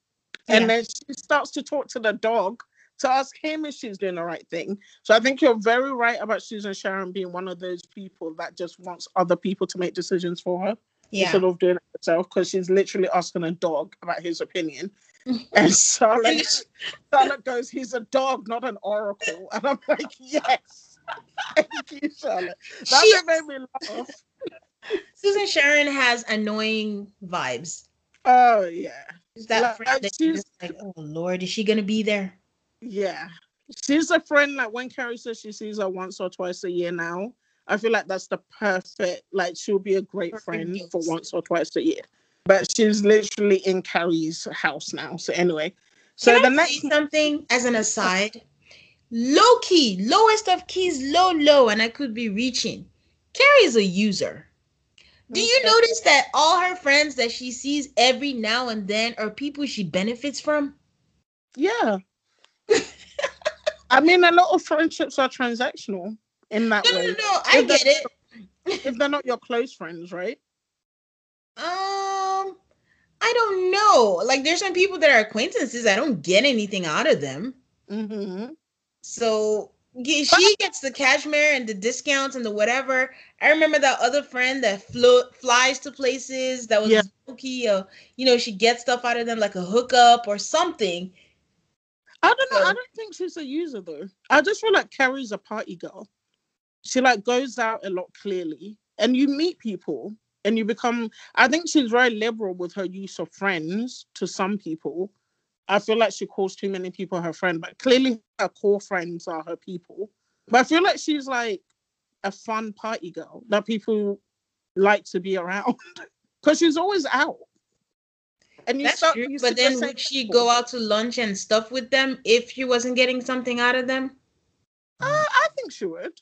And yeah. then she starts to talk to the dog to ask him if she's doing the right thing. So I think you're very right about Susan Sharon being one of those people that just wants other people to make decisions for her yeah. instead of doing it herself because she's literally asking a dog about his opinion. and Charlotte, Charlotte goes, He's a dog, not an oracle. And I'm like, Yes. Thank you, Charlotte. That she, made me laugh. Susan Sharon has annoying vibes. Oh yeah. Is that like, friend that she's like, oh Lord, is she gonna be there? Yeah. She's a friend like when Carrie says she sees her once or twice a year now. I feel like that's the perfect, like she'll be a great perfect friend for once or twice a year. But she's literally in Carrie's house now. So anyway. So Can the I next something as an aside. Low key, lowest of keys, low, low, and I could be reaching. Carrie's a user. Do you notice that all her friends that she sees every now and then are people she benefits from? Yeah. I mean, a lot of friendships are transactional in that no, way. No, no, no. I get it. if they're not your close friends, right? Um, I don't know. Like, there's some people that are acquaintances. I don't get anything out of them. Mm-hmm. So she gets the cashmere and the discounts and the whatever. I remember that other friend that flew flies to places that was yeah. key, uh, you know, she gets stuff out of them like a hookup or something. I don't know. So- I don't think she's a user though. I just feel like Carrie's a party girl. She like goes out a lot clearly, and you meet people, and you become. I think she's very liberal with her use of friends to some people. I feel like she calls too many people her friend, but clearly her core friends are her people. But I feel like she's like a fun party girl that people like to be around because she's always out. And you That's start, true. you But then would she people. go out to lunch and stuff with them if she wasn't getting something out of them? Uh, I think she would.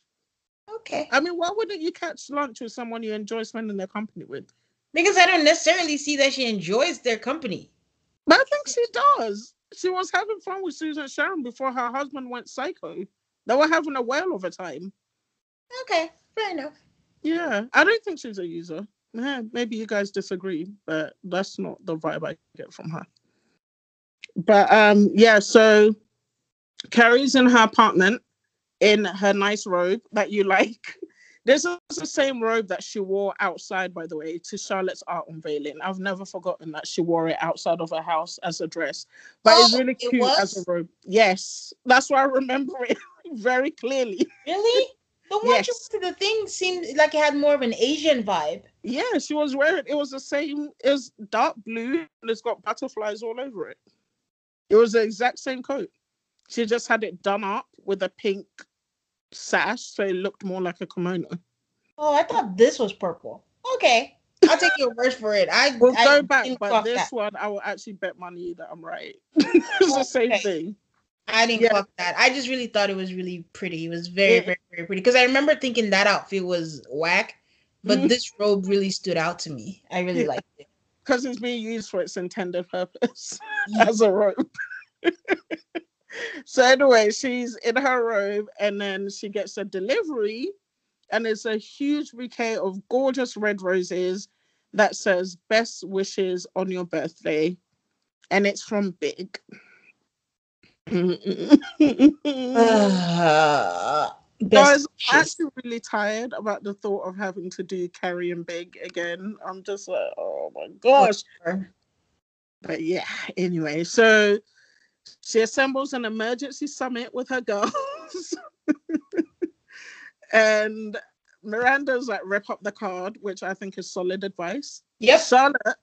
Okay. I mean, why wouldn't you catch lunch with someone you enjoy spending their company with? Because I don't necessarily see that she enjoys their company. But I think she does. She was having fun with Susan Sharon before her husband went psycho. They were having a whale of a time. Okay, fair enough. Yeah, I don't think she's a user. Yeah, maybe you guys disagree, but that's not the vibe I get from her. But um, yeah, so Carrie's in her apartment in her nice robe that you like. This is the same robe that she wore outside, by the way, to Charlotte's art unveiling. I've never forgotten that she wore it outside of her house as a dress. But it's Oh, really it cute as a robe. Yes, that's why I remember it very clearly. Really? The one Yes. to the thing seemed like it had more of an Asian vibe. Yeah, she was wearing it was the same, it was dark blue and it's got butterflies all over it. It was the exact same coat. She just had it done up with a pink sash, so it looked more like a kimono. Oh, I thought this was purple. Okay. I'll take your word for it. I We'll go back, but this that. one I will actually bet money that I'm right. it's the same thing. I didn't Yeah. clock that. I just really thought it was really pretty. It was very, Yeah. very, very pretty. Because I remember thinking that outfit was whack, but Mhm. this robe really stood out to me. I really Yeah. liked it. Because it's being used for its intended purpose as a robe. so anyway, she's in her room and then she gets a delivery and it's a huge bouquet of gorgeous red roses that says best wishes on your birthday. And it's from big. Uh, guys i'm actually really tired about the thought of having to do carrie and big again. I'm just like oh my gosh. But yeah anyway so she assembles an emergency summit with her girls and miranda's like rip up the card which i think is solid advice Yep. charlotte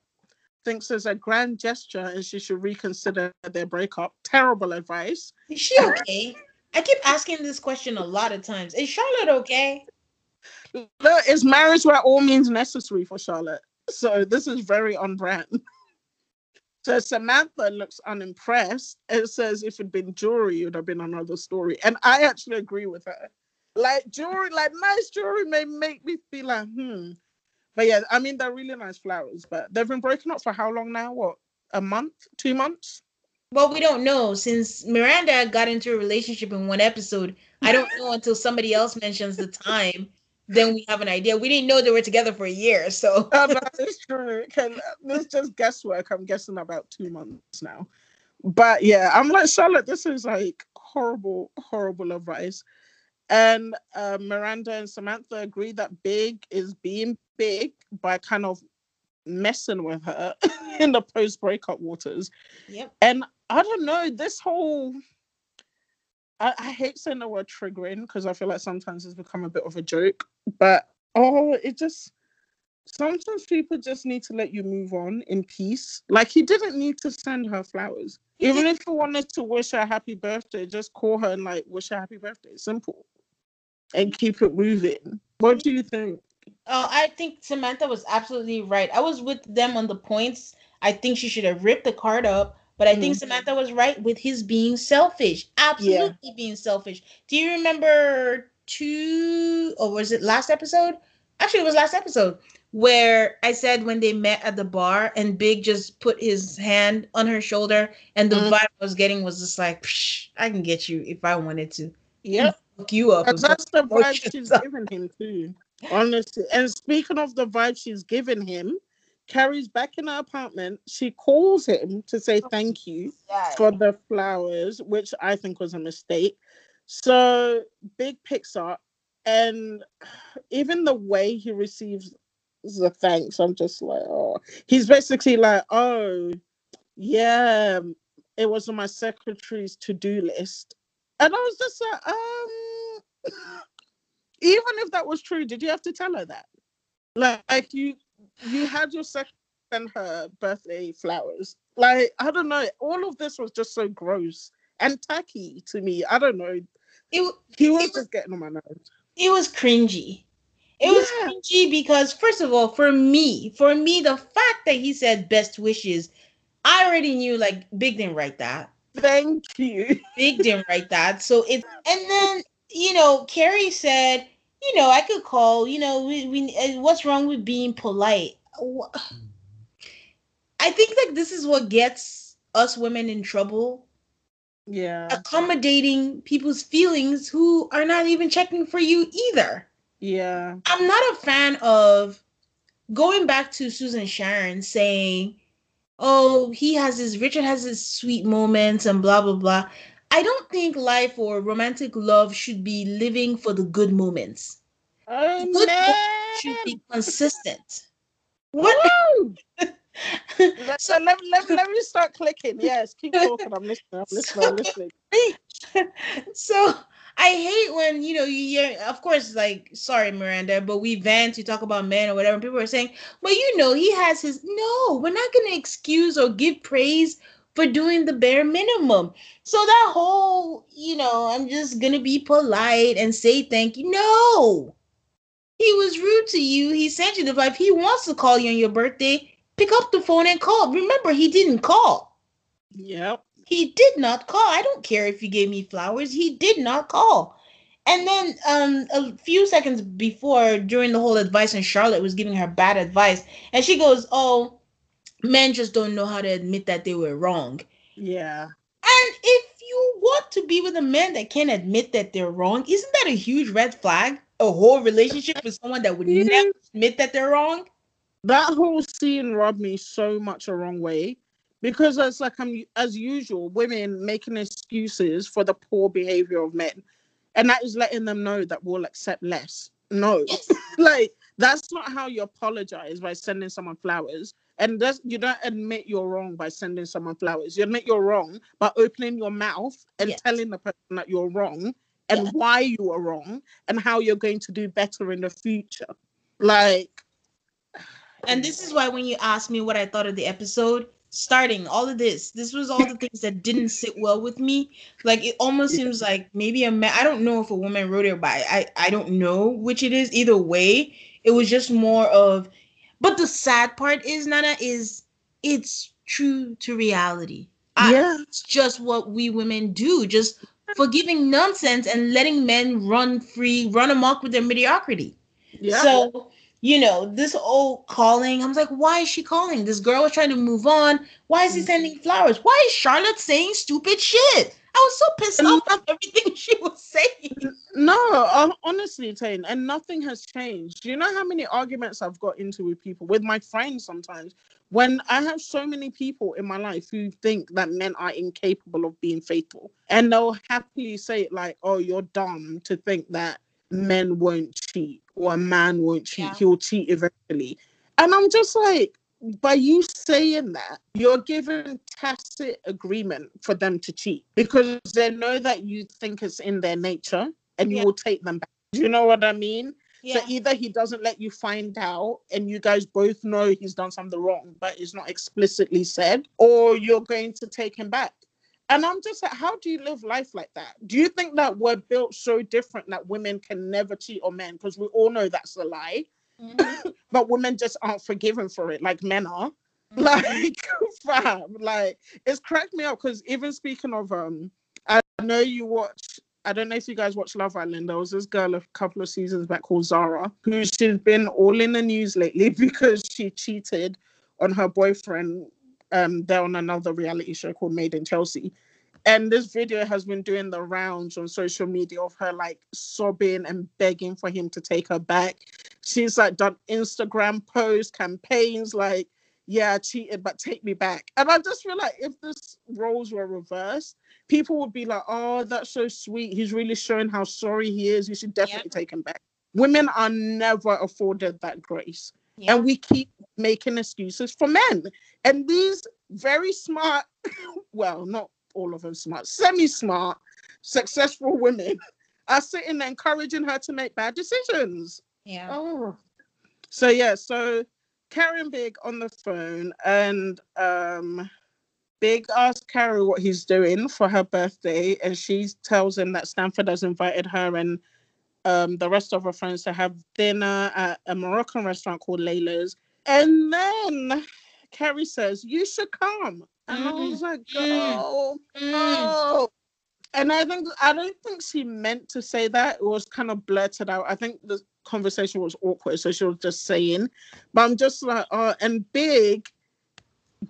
thinks it's a grand gesture and she should reconsider their breakup terrible advice Is she okay? I keep asking this question a lot of times. Is Charlotte okay? Look, it's marriage by all means necessary for charlotte so this is very on brand so samantha looks unimpressed. And says if it'd been jewelry it would have been another story. And i actually agree with her. Like jewelry like nice jewelry may make me feel like hmm. But yeah i mean they're really nice flowers but they've been broken up for how long now? What a month? Two months? Well, we don't know. Since Miranda got into a relationship in one episode. I don't know until somebody else mentions the time. Then we have an idea. We didn't know they were together for a year. So Oh, no, it's true. Can this just guesswork? I'm guessing about two months now. But yeah, I'm like Charlotte. This is like horrible, horrible advice. And uh, Miranda and Samantha agree that Big is being big by kind of messing with her in the post-breakup waters. yep. And I don't know this whole. I, I hate saying the word triggering because I feel like sometimes it's become a bit of a joke. But oh, it just sometimes people just need to let you move on in peace. Like he didn't need to send her flowers. Even if you wanted to wish her a happy birthday, just call her and like wish her happy birthday. Simple. And keep it moving. What do you think? Uh, I think Samantha was absolutely right. I was with them on the points. I think she should have ripped the card up, but I think Mhm. Samantha was right with his being selfish. Absolutely being selfish. Do you remember two or was it last episode? Actually, it was last episode where I said when they met at the bar and Big just put his hand on her shoulder and the Mhm. vibe I was getting was just like, I can get you if I wanted to. Yep. Hook you up. And that's the vibe she's up. giving him too. Honestly. And speaking of the vibe she's giving him, Carrie's back in her apartment. She calls him to say thank you Yeah. for the flowers, which I think was a mistake. So Big picks up, and even the way he receives the thanks. I'm just like, oh, he's basically like, oh, yeah, it was on my secretary's to do list. And I was just like, um, even if that was true, did you have to tell her that? Like you, you had your second send her birthday flowers. Like, I don't know. All of this was just so gross and tacky to me. I don't know. It, He was it just getting on my nerves. it was cringy. It was Yeah. cringy because, first of all, for me, for me, the fact that he said best wishes, I already knew like Big didn't write that. Thank you. Big didn't write that. So it, and then you know Carrie said, you know, I could call. You know, we, we uh, what's wrong with being polite? I think like this is what gets us women in trouble. Yeah. Accommodating people's feelings who are not even checking for you either. Yeah. I'm not a fan of going back to Susan Sharon saying, "Oh, he has his Richard has his sweet moments and blah blah blah." I don't think life or romantic love should be living for the good moments. Oh, Good man. Should be consistent. What? So- let, let, let me start clicking. Yes, keep talking. I'm listening. I'm listening. I'm listening. so I hate when you know you hear, of course, like sorry Miranda, but we vent, you talk about men or whatever. And people are saying, but you know, he has his. No, we're not gonna excuse or give praise for doing the bare minimum. So that whole, you know, I'm just gonna be polite and say thank you. No, he was rude to you. He sent you the vibe. He wants to call you on your birthday. Pick up the phone and call. Remember, he didn't call. Yep. He did not call. I don't care if he gave me flowers. He did not call. And then um a few seconds before during the whole advice and Charlotte was giving her bad advice and she goes, "Oh, men just don't know how to admit that they were wrong." Yeah. And if you want to be with a man that can't admit that they're wrong, isn't that a huge red flag? A whole relationship with someone that would Yeah. never admit that they're wrong? That whole scene rubbed me so much a wrong way because it's like I'm as usual, women making excuses for the poor behavior of men, and that is letting them know that we'll accept less. No, Yes. like that's not how you apologize by sending someone flowers. And that's you don't admit you're wrong by sending someone flowers. You admit you're wrong by opening your mouth and Yes. telling the person that you're wrong and Yes. why you are wrong and how you're going to do better in the future. Like And this is why when you asked me what I thought of the episode, starting all of this, this was all the things that didn't sit well with me. Like it almost Yeah. seems like maybe a man. I don't know if a woman wrote it, by. I I don't know which it is. Either way, it was just more of. But the sad part is Nana is it's true to reality. I- yeah, it's just what we women do. Just forgiving nonsense and letting men run free, run amok with their mediocrity. yeah. So, you know, this old calling, I was like, why is she calling? This girl was trying to move on. Why is he Mhm. sending flowers? Why is Charlotte saying stupid shit? I was so pissed And off at everything she was saying. No, hon- honestly, Tane, and nothing has changed. Do you know how many arguments I've got into with people, with my friends sometimes? When I have so many people in my life who think that men are incapable of being faithful, and they'll happily say, like, oh, you're dumb to think that men won't cheat or a man won't cheat, Yeah. he'll cheat eventually. And I'm just like, by you saying that, you're giving tacit agreement for them to cheat because they know that you think it's in their nature and you Yeah. will take them back. Do you know what I mean? Yeah. So either he doesn't let you find out and you guys both know he's done something wrong, but it's not explicitly said, or you're going to take him back. And I'm just like, how do you live life like that? Do you think that we're built so different that women can never cheat on men? Because we all know that's a lie, Mhm. but women just aren't forgiven for it like men are. Mhm. Like, fam, like it's cracked me up because even speaking of um, I know you watch. I don't know if you guys watch Love Island. There was this girl a couple of seasons back called Zara, who she's been all in the news lately because she cheated on her boyfriend. Um, they're on another reality show called Made in Chelsea, and this video has been doing the rounds on social media of her like sobbing and begging for him to take her back. She's like done Instagram posts, campaigns like yeah, I cheated, but take me back. And I just feel like if this roles were reversed, people would be like, oh, that's so sweet. He's really showing how sorry he is. You should definitely take him back. Women are never afforded that grace. Yeah. and we keep making excuses for men. And these very smart, well, not all of them smart, semi-smart, successful women are sitting there encouraging her to make bad decisions. Yeah. Oh. So yeah, so Karen Big on the phone and um Big asks Carrie what he's doing for her birthday, and she tells him that Stanford has invited her and um, the rest of her friends to have dinner at a Moroccan restaurant called Layla's. And then Carrie says, You should come. And I was like, Mm. Oh, Mm. oh. And I think I don't think she meant to say that. It was kind of blurted out. I think the conversation was awkward, so she was just saying. But I'm just like, oh, and Big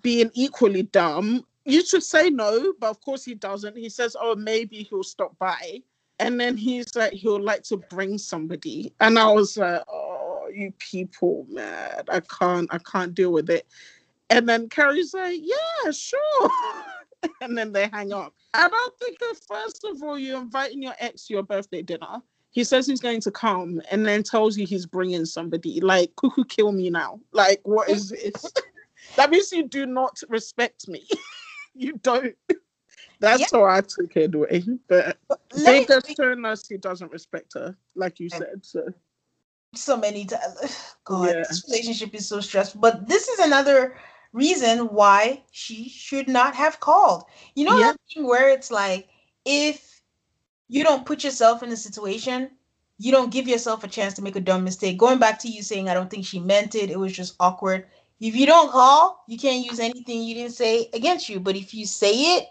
being equally dumb, you should say no, but of course he doesn't. He says, oh, maybe he'll stop by. And then he's like, he'll like to bring somebody. And I was like, oh, you people, man, I can't, I can't deal with it. And then Carrie's like, yeah, sure. and then they hang up. I don't think that first of all, you're inviting your ex to your birthday dinner. He says he's going to come and then tells you he's bringing somebody. Like, cuckoo, kill me now. Like, what is this? that means you do not respect me. you don't. That's Yeah. how I took it away. But Big shown us he doesn't respect her, like you said. So so many times. God, Yeah. this relationship is so stressful. But this is another reason why she should not have called. You know Yeah. that thing where it's like if you don't put yourself in a situation, you don't give yourself a chance to make a dumb mistake. Going back to you saying I don't think she meant it, it was just awkward. If you don't call, you can't use anything you didn't say against you. But if you say it,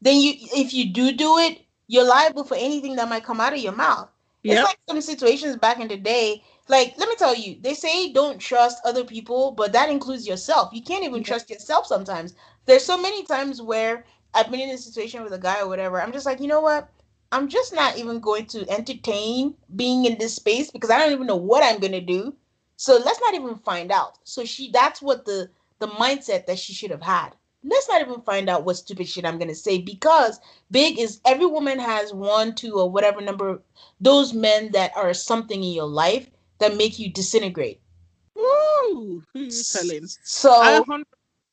then you if you do do it, you're liable for anything that might come out of your mouth. It's like some situations back in the day. Like, let me tell you, they say don't trust other people, but that includes yourself. You can't even Yeah. trust yourself sometimes. There's so many times where I've been in a situation with a guy or whatever. I'm just like, you know what? I'm just not even going to entertain being in this space because I don't even know what I'm gonna do. So let's not even find out. So she that's what the the mindset that she should have had. Let's not even find out what stupid shit I'm gonna say because big is every woman has one, two, or whatever number those men that are something in your life that make you disintegrate. Woo! Telling? So, I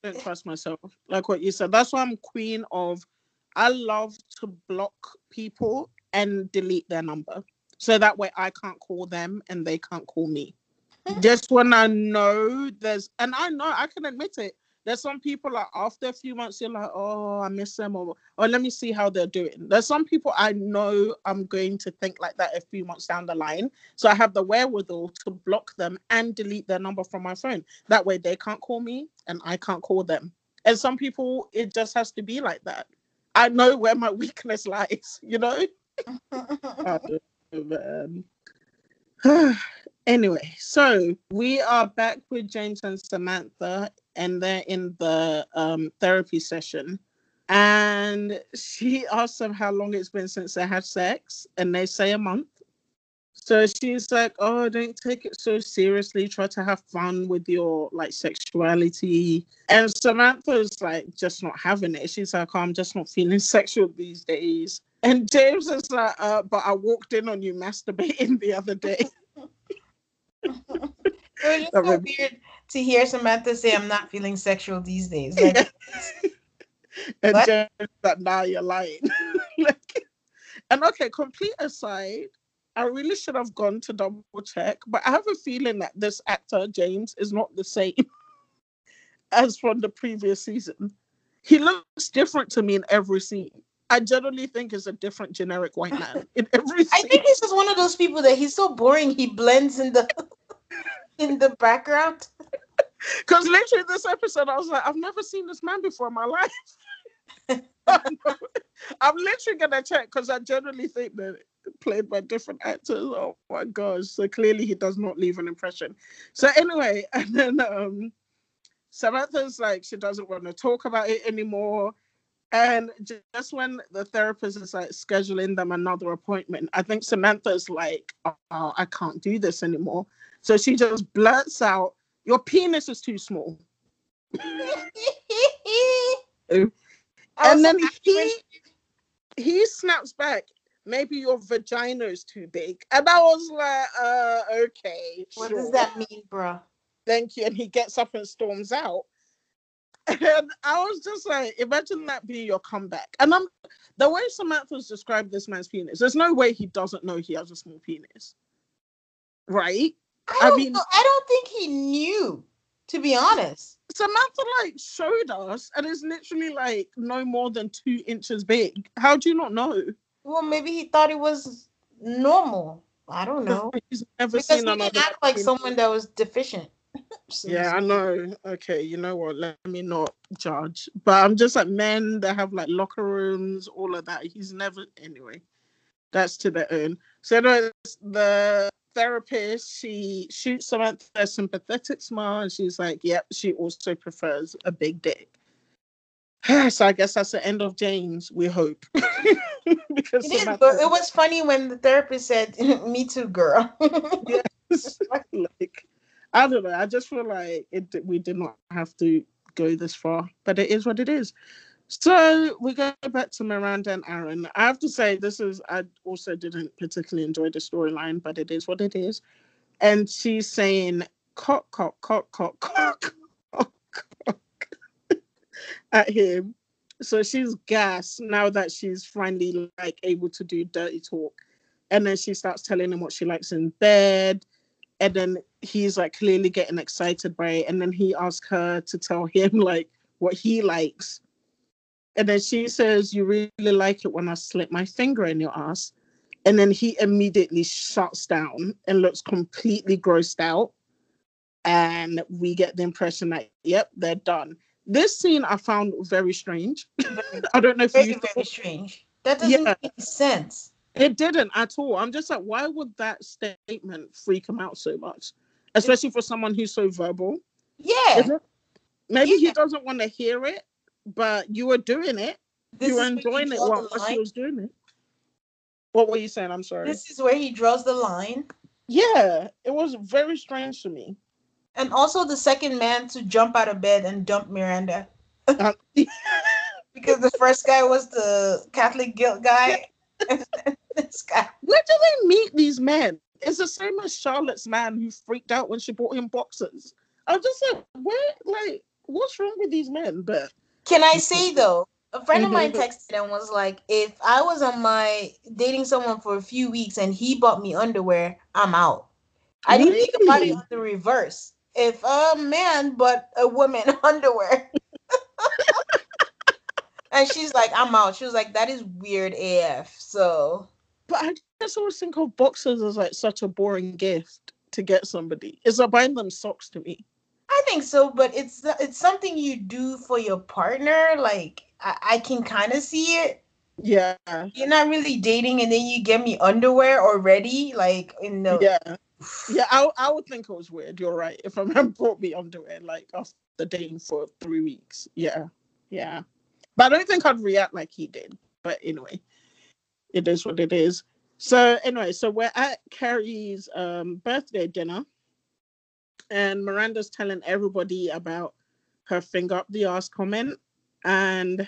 So 100% trust myself, like what you said. That's why I'm queen of. I love to block people and delete their number, so that way I can't call them and they can't call me. Just when I know there's, and I know I can admit it. There's some people like after a few months you're like, oh, I miss them, or or let me see how they're doing. There's some people I know I'm going to think like that a few months down the line, so I have the wherewithal to block them and delete their number from my phone. That way they can't call me and I can't call them. And some people, it just has to be like that. I know where my weakness lies, you know? Oh, man. anyway, so we are back with James and Samantha, and they're in the um, therapy session. And she asks them how long it's been since they had sex, and they say a month. So she's like, "Oh, don't take it so seriously. Try to have fun with your like sexuality." And Samantha's like, just not having it. She's like, oh, "I'm just not feeling sexual these days." And James is like, uh, "But I walked in on you masturbating the other day." it was just so would- weird to hear Samantha say I'm not feeling sexual these days. Like and What? James is like, "Now you're lying." like, and okay, complete aside, I really should have gone to double check, but I have a feeling that this actor James is not the same as from the previous season. He looks different to me in every scene. I generally think it's a different generic white man in every I think he's just one of those people that he's so boring he blends in the in the background. Because literally this episode, I was like, I've never seen this man before in my life. I'm literally gonna check because I generally think that played by different actors. Oh my gosh! So clearly he does not leave an impression. So anyway, and then um, Samantha's like she doesn't want to talk about it anymore. And just when the therapist is like scheduling them another appointment, I think Samantha's like, "Oh, I can't do this anymore." So she just blurts out, "Your penis is too small." and then he he snaps back maybe your vagina is too big and i was like uh okay what sure. does that mean, bruh? thank you. And he gets up and storms out. And I was just like, imagine that being your comeback. And I'm the way Samantha's described this man's penis, there's no way he doesn't know he has a small penis. Right? I, I don't mean- know- I don't think he knew, to be honest. Samantha like showed us and it's literally like no more than two inches big. How do you not know? Well, maybe he thought it was normal. I don't know. He's never Because seen he didn't another. act like someone that was deficient. Yeah, I know. Okay, you know what? Let me not judge. But I'm just like men that have like locker rooms, all of that. He's never anyway. That's to their own. So anyways, the therapist, she shoots Samantha a sympathetic smile and she's like, Yep, she also prefers a big dick. so I guess that's the end of James, we hope. because It is, but it was funny when the therapist said, "Me too, girl." like I don't know. I just feel like it. We did not have to go this far, but it is what it is. So we go back to Miranda and Aaron. I have to say, this is. I also didn't particularly enjoy the storyline, but it is what it is. And she's saying cock, cock, cock, cock, cock, cock, cock at him. So she's gassed now that she's finally like able to do dirty talk. And then she starts telling him what she likes in bed. And then he's like clearly getting excited by it. And then he asks her to tell him like what he likes. And then she says, You really like it when I slip my finger in your ass. And then he immediately shuts down and looks completely grossed out. And we get the impression that, yep, they're done. This scene I found very strange. Mm-hmm. I don't know if very, you very strange. That doesn't Yeah. make sense. it didn't at all. I'm just like, why would that statement freak him out so much? Especially for someone who's so verbal. Yeah? Maybe Yeah. he doesn't want to hear it, but you were doing it. this you were is where he enjoying it while she was doing it. What were you saying? I'm sorry. This is where he draws the line. Yeah, it was very strange to me. And also the second man to jump out of bed and dump Miranda. Because the first guy was the Catholic guilt guy. This guy. where do they meet these men? It's the same as Charlotte's man who freaked out when she bought him boxes. I'm just like, where, like, what's wrong with these men? But Can I say though, a friend of mine Mhm. texted and was like, if I was on my dating someone for a few weeks and he bought me underwear, I'm out. I didn't think about it on the reverse. If a man but a woman underwear, and she's like, I'm out. She was like, that is weird AF. So But I just always think of boxers as like such a boring gift to get somebody. It's like buying them socks to me. I think so, but it's it's something you do for your partner. Like I, I can kind of see it. Yeah, You're not really dating, and then you get me underwear already. Like in the yeah, yeah. I I would think it was weird. You're right. If a man brought me underwear like after dating for three weeks, yeah, yeah. But I don't think I'd react like he did. But anyway, it is what it is. So anyway, so we're at Carrie's um, birthday dinner, and Miranda's telling everybody about her finger up the ass comment, and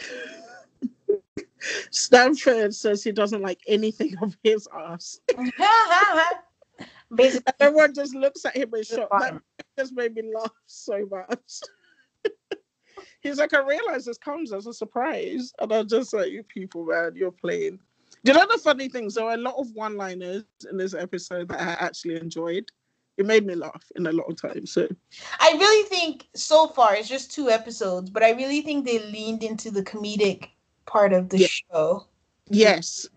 Stanford says he doesn't like anything of his ass. Basically. Everyone just looks at him in shock. That just made me laugh so much. He's like, I realize this comes as a surprise. And I'm just like, you people, man, you're playing. You know the funny things? There were a lot of one liners in this episode that I actually enjoyed. It made me laugh in a lot of times. So I really think so far it's just two episodes, but I really think they leaned into the comedic part of the Yeah. show. yes.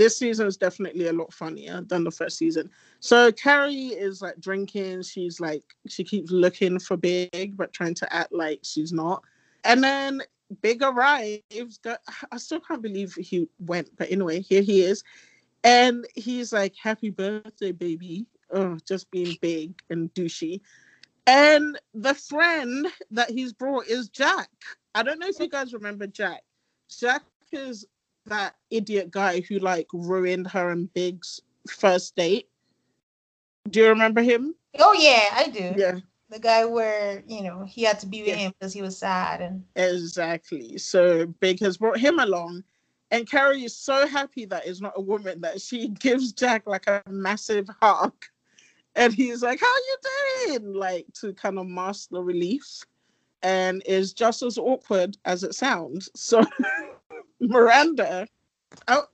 This season is definitely a lot funnier than the first season. So Carrie is like drinking. She's like she keeps looking for Big, but trying to act like she's not. And then Big arrives. I still can't believe he went, but anyway, here he is, and he's like, "Happy birthday, baby!" Oh, just being big and douchey. And the friend that he's brought is Jack. I don't know if you guys remember Jack. Jack is that idiot guy who like ruined her and Big's first date. Do you remember him? Oh yeah, I do. Yeah, The guy where you know he had to be with Yeah. him because he was sad and exactly. So Big has brought him along, and Carrie is so happy that it's not a woman that she gives Jack like a massive hug. and he's like, "How you doing?" Like to kind of mask the relief, and is just as awkward as it sounds. So Miranda,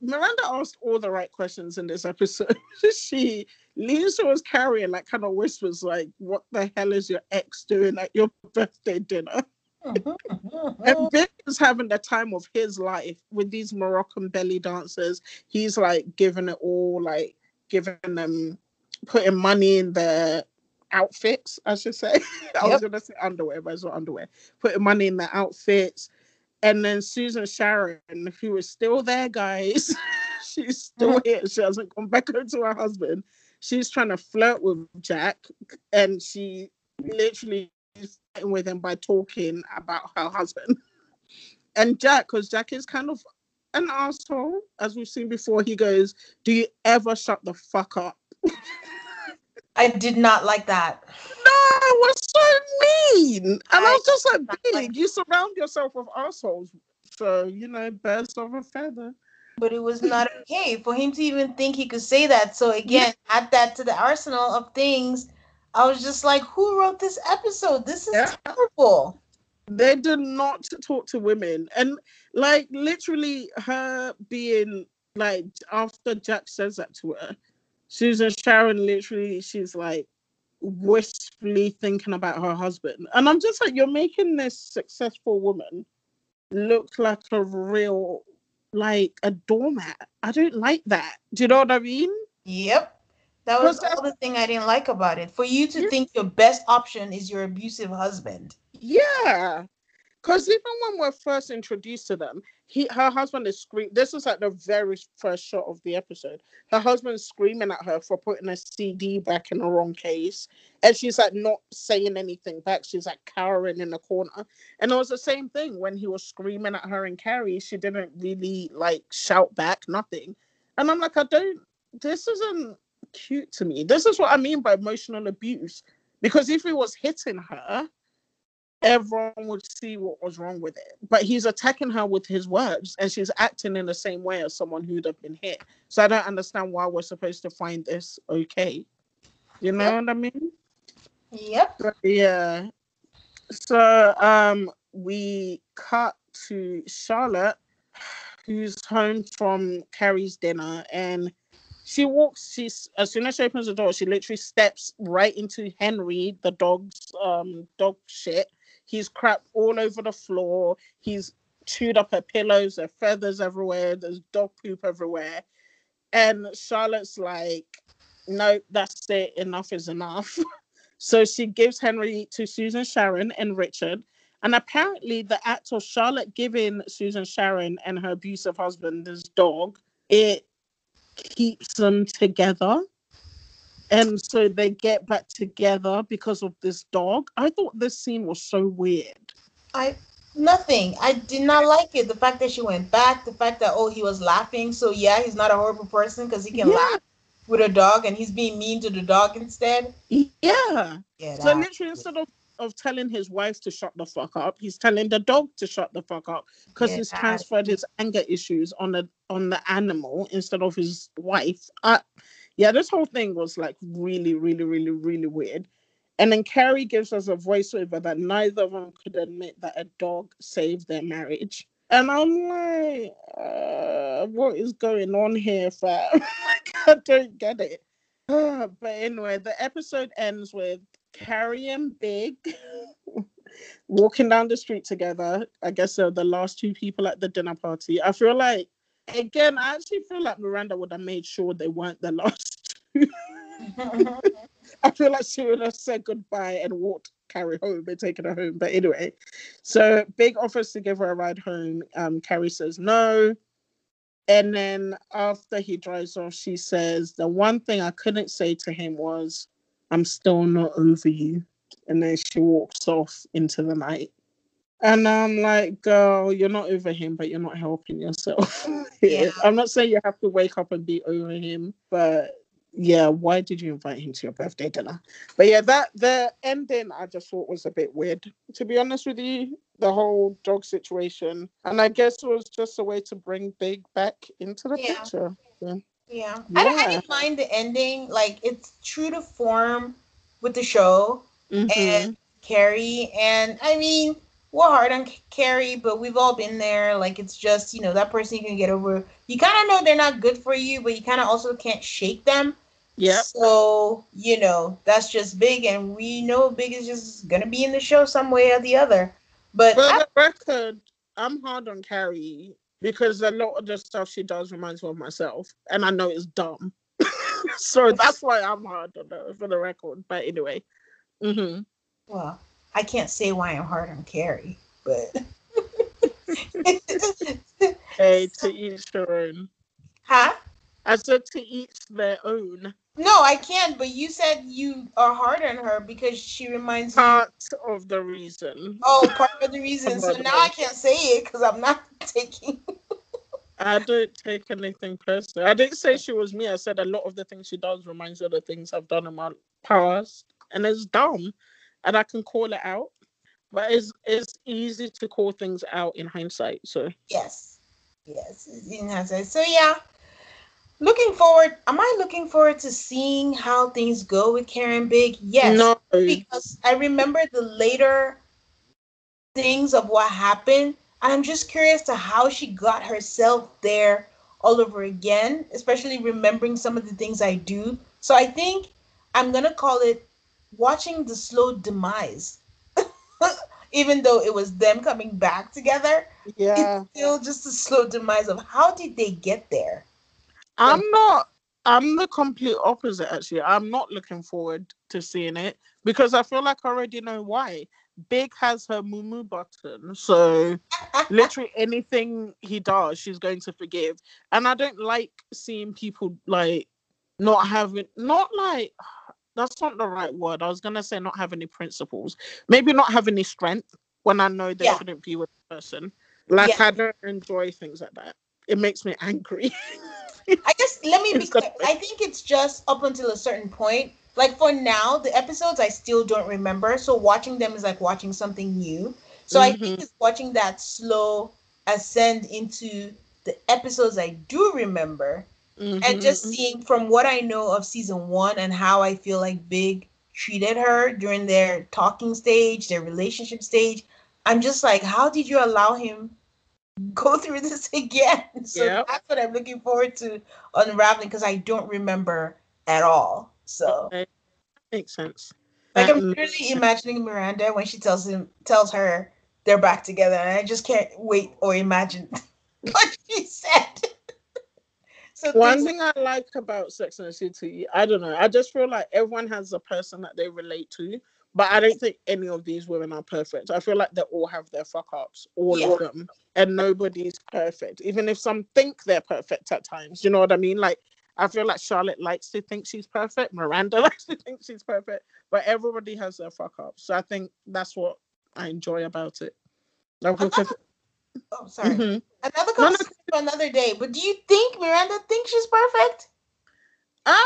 Miranda asked all the right questions in this episode. she leans towards Carrie and like kind of whispers like, "What the hell is your ex doing at your birthday dinner?" Mm-hmm, and mm-hmm. Big is having the time of his life with these Moroccan belly dancers. He's like giving it all, like giving them, putting money in their outfits, I should say. I was gonna say underwear, but it's not underwear. Putting money in their outfits. And then Susan Sharon, who is still there, guys. She's still mm-hmm. here. She hasn't gone back home to her husband. She's trying to flirt with Jack, and she literally is fighting with him by talking about her husband. And Jack, because Jack is kind of an asshole, as we've seen before, he goes, Do you ever shut the fuck up? I did not like that. No, it was so mean. And I, I was just like, like... you surround yourself with assholes. So, you know, birds of a feather. But it was not okay for him to even think he could say that. So again, add that to the arsenal of things. I was just like, who wrote this episode? This is yeah. terrible. They did not talk to women. And like literally her being like after Jack says that to her, Susan Sharon literally she's like wistfully thinking about her husband. And I'm just like, you're making this successful woman look like a real like a doormat. I don't like that. Do you know what I mean? Yep. That was the other thing I didn't like about it. For you to yeah. think your best option is your abusive husband. Yeah. Because even when we're first introduced to them, he her husband is screaming. This is like the very first shot of the episode. Her husband's screaming at her for putting a CD back in the wrong case, and she's like not saying anything back. She's like cowering in the corner. And it was the same thing when he was screaming at her and Carrie. She didn't really like shout back, nothing. And I'm like, I don't. This isn't cute to me. This is what I mean by emotional abuse. Because if he was hitting her, everyone would see what was wrong with it. But he's attacking her with his words, and she's acting in the same way as someone who'd have been hit. So I don't understand why we're supposed to find this okay. You know yep. what I mean? Yep. But yeah. So um we cut to Charlotte, who's home from Carrie's dinner, and she walks she's as soon as she opens the door she literally steps right into henry the dog's um dog shit He's crap all over the floor. He's chewed up her pillows. her feathers everywhere. There's dog poop everywhere. And Charlotte's like, nope, that's it. Enough is enough. so she gives Henry to Susan Sharon and Richard. And apparently, the act of Charlotte giving Susan Sharon and her abusive husband this dog, it keeps them together and so they get back together because of this dog. I thought this scene was so weird. I nothing. I did not like it. The fact that she went back, the fact that oh he was laughing. So yeah, he's not a horrible person because he can yeah. laugh with a dog and he's being mean to the dog instead. Yeah. Yeah. So literally instead of of telling his wife to shut the fuck up, he's telling the dog to shut the fuck up because yeah, he's transferred his anger issues on the on the animal instead of his wife. I yeah, this whole thing was like really, really, really, really weird. And then Carrie gives us a voiceover that neither of them could admit that a dog saved their marriage. And I'm like, uh, what is going on here, fam? like, I don't get it. Uh, but anyway, the episode ends with Carrie and Big walking down the street together. I guess they're the last two people at the dinner party. I feel like again, I actually feel like Miranda would have made sure they weren't the last two. I feel like she would have said goodbye and walked Carrie home and taken her home. But anyway, so Big offers to give her a ride home. Um, Carrie says no. And then after he drives off, she says, The one thing I couldn't say to him was, I'm still not over you. And then she walks off into the night. And I'm like, girl, you're not over him, but you're not helping yourself. yeah. I'm not saying you have to wake up and be over him, but yeah, why did you invite him to your birthday dinner? But yeah, that the ending I just thought was a bit weird. To be honest with you, the whole dog situation. And I guess it was just a way to bring Big back into the yeah. picture. Yeah. Yeah. I, don't- I didn't mind the ending. Like it's true to form with the show Mhm. and Carrie. And I mean, we're hard on Carrie, but we've all been there. Like it's just, you know, that person you can get over. You kind of know they're not good for you, but you kind of also can't shake them. yeah So, you know, that's just big and we know big is just gonna be in the show some way or the other. But For I- the record, I'm hard on Carrie because a lot of the stuff she does reminds me of myself, and I know it's dumb. so that's why I'm hard on her for the record. But anyway. hmm well, I can't say why I'm hard on Carrie, but Hey, to each their own. huh? I said to each their own. No, I can't. But you said you are hard on her because she reminds you. Part of the reason. Oh, part of the reason. So now I can't say it because I'm not taking. I don't take anything personal. I didn't say she was me. I said a lot of the things she does reminds me of the things I've done in my past. And it's dumb. And I can call it out. But it's it's easy to call things out in hindsight. So Yes, yes. in hindsight. So yeah, looking forward. Am I looking forward to seeing how things go with Carrie and Big? Yes. no because I remember the later things of what happened. And I'm just curious to how she got herself there all over again, especially remembering some of the things I do. So I think I'm gonna call it watching the slow demise. Even though it was them coming back together, yeah. it's still just a slow demise of how did they get there? I'm not I'm the complete opposite actually. I'm not looking forward to seeing it because I feel like I already know why. Big has her moo button, so literally anything he does, she's going to forgive. And I don't like seeing people like not having not like that's not the right word. I was gonna say not have any principles. Maybe not have any strength when I know they Yeah. shouldn't be with the person. Like Yeah. I don't enjoy things like that. It makes me angry. I guess let me be clear. I think it's just up until a certain point. Like for now, the episodes I still don't remember. So watching them is like watching something new. So I think mm-hmm. it's watching that slow ascend into the episodes I do remember and just Mhm. seeing from what I know of season one and how I feel like Big treated her during their talking stage, their relationship stage. I'm just like, how did you allow him go through this again? So Yep. that's what I'm looking forward to unraveling because I don't remember at all. So Okay. makes sense. like That I'm really imagining Miranda when she tells him tells her they're back together and I just can't wait or imagine what she said. So One thing I like about Sex and the City, I don't know, I just feel like everyone has a person that they relate to, but I don't think any of these women are perfect. I feel like they all have their fuck ups, all Yeah. of them, and nobody's perfect. Even if some think they're perfect at times, you know what I mean? Like, I feel like Charlotte likes to think she's perfect, Miranda likes to think she's perfect, but everybody has their fuck ups. So I think that's what I enjoy about it. Like, oh sorry. Mhm. Another No, no. conversation for another day. But do you think Miranda thinks she's perfect? Um,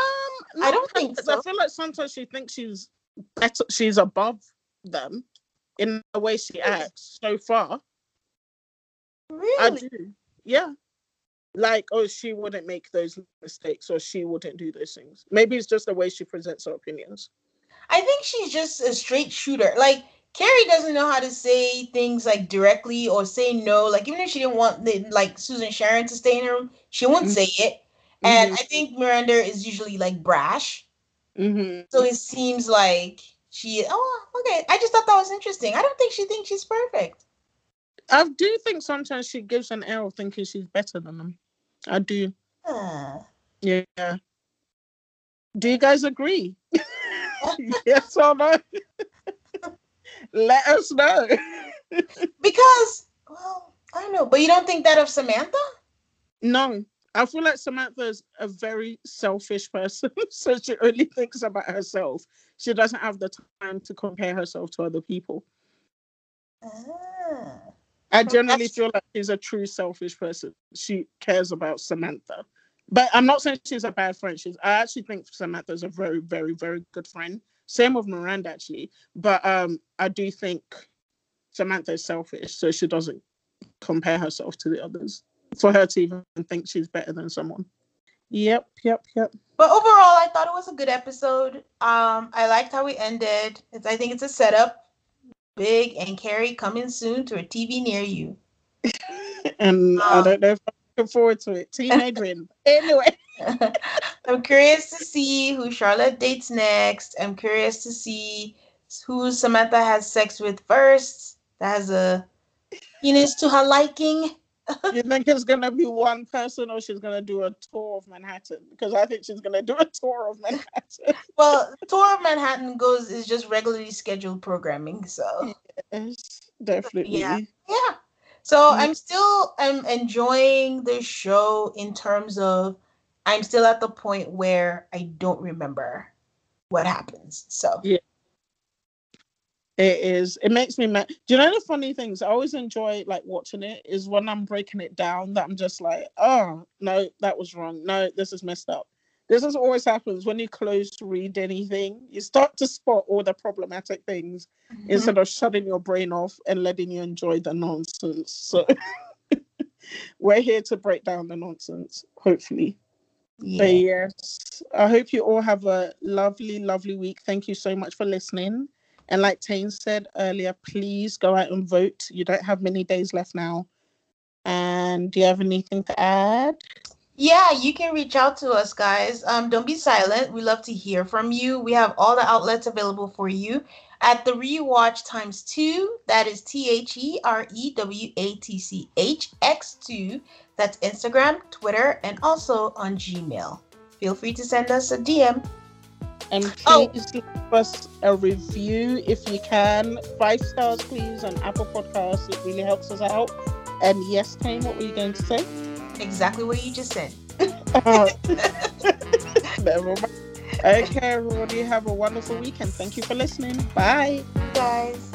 I don't think so. I feel like sometimes she thinks she's better, she's above them in the way she acts so far. I Really? do, yeah. Like, oh, she wouldn't make those mistakes, or she wouldn't do those things. Maybe it's just the way she presents her opinions. I think she's just a straight shooter. Like Carrie doesn't know how to say things like directly or say no. Like even if she didn't want the, like Susan Sharon to stay in her room, she won't Mhm. say it. And I think Miranda is usually like brash. hmm So it seems like she oh okay. I just thought that was interesting. I don't think she thinks she's perfect. I do think sometimes she gives an air of thinking she's better than them. I do. Ah. Yeah. Do you guys agree? yes or no? Let us know. Because well, I don't know, but you don't think that of Samantha? No, I feel like Samantha is a very selfish person. so she only thinks about herself. She doesn't have the time to compare herself to other people. Ah. I generally that's- feel like she's a true selfish person. She cares about Samantha. But I'm not saying she's a bad friend. She's I actually think Samantha's a very, very, very good friend. Same with Miranda actually. But um I do think Samantha is selfish, so she doesn't compare herself to the others. For her to even think she's better than someone. Yep, yep, yep. But overall, I thought it was a good episode. Um, I liked how we ended. It's, I think it's a setup. Big and Carrie coming soon to a TV near you. and um, I don't know if I'm looking forward to it. Team Adrian. anyway. I'm curious to see who Charlotte dates next. I'm curious to see who Samantha has sex with first. That has a penis to her liking. you think it's gonna be one person or she's gonna do a tour of Manhattan? Because I think she's gonna do a tour of Manhattan. well, tour of Manhattan goes is just regularly scheduled programming, so yes, definitely. Yeah, yeah. So mm-hmm. I'm still I'm enjoying the show in terms of I'm still at the point where I don't remember what happens. So yeah. It is. It makes me mad. Do you know the funny things? I always enjoy like watching it. Is when I'm breaking it down that I'm just like, oh no, that was wrong. No, this is messed up. This is always happens when you close to read anything. You start to spot all the problematic things mm-hmm. instead of shutting your brain off and letting you enjoy the nonsense. So we're here to break down the nonsense, hopefully. Yeah. But yes, I hope you all have a lovely, lovely week. Thank you so much for listening. And like Tane said earlier, please go out and vote. You don't have many days left now. And do you have anything to add? Yeah, you can reach out to us, guys. Um, don't be silent. We love to hear from you. We have all the outlets available for you at the rewatch times two. That is T H E R E W A T C H X two. That's Instagram, Twitter, and also on Gmail. Feel free to send us a DM. And oh. please oh. leave us a review if you can. Five stars, please, on Apple Podcasts. It really helps us out. And yes, Tane, what were you going to say? Exactly what you just said. Never mind. Okay, everybody, have a wonderful weekend. Thank you for listening. Bye. Guys.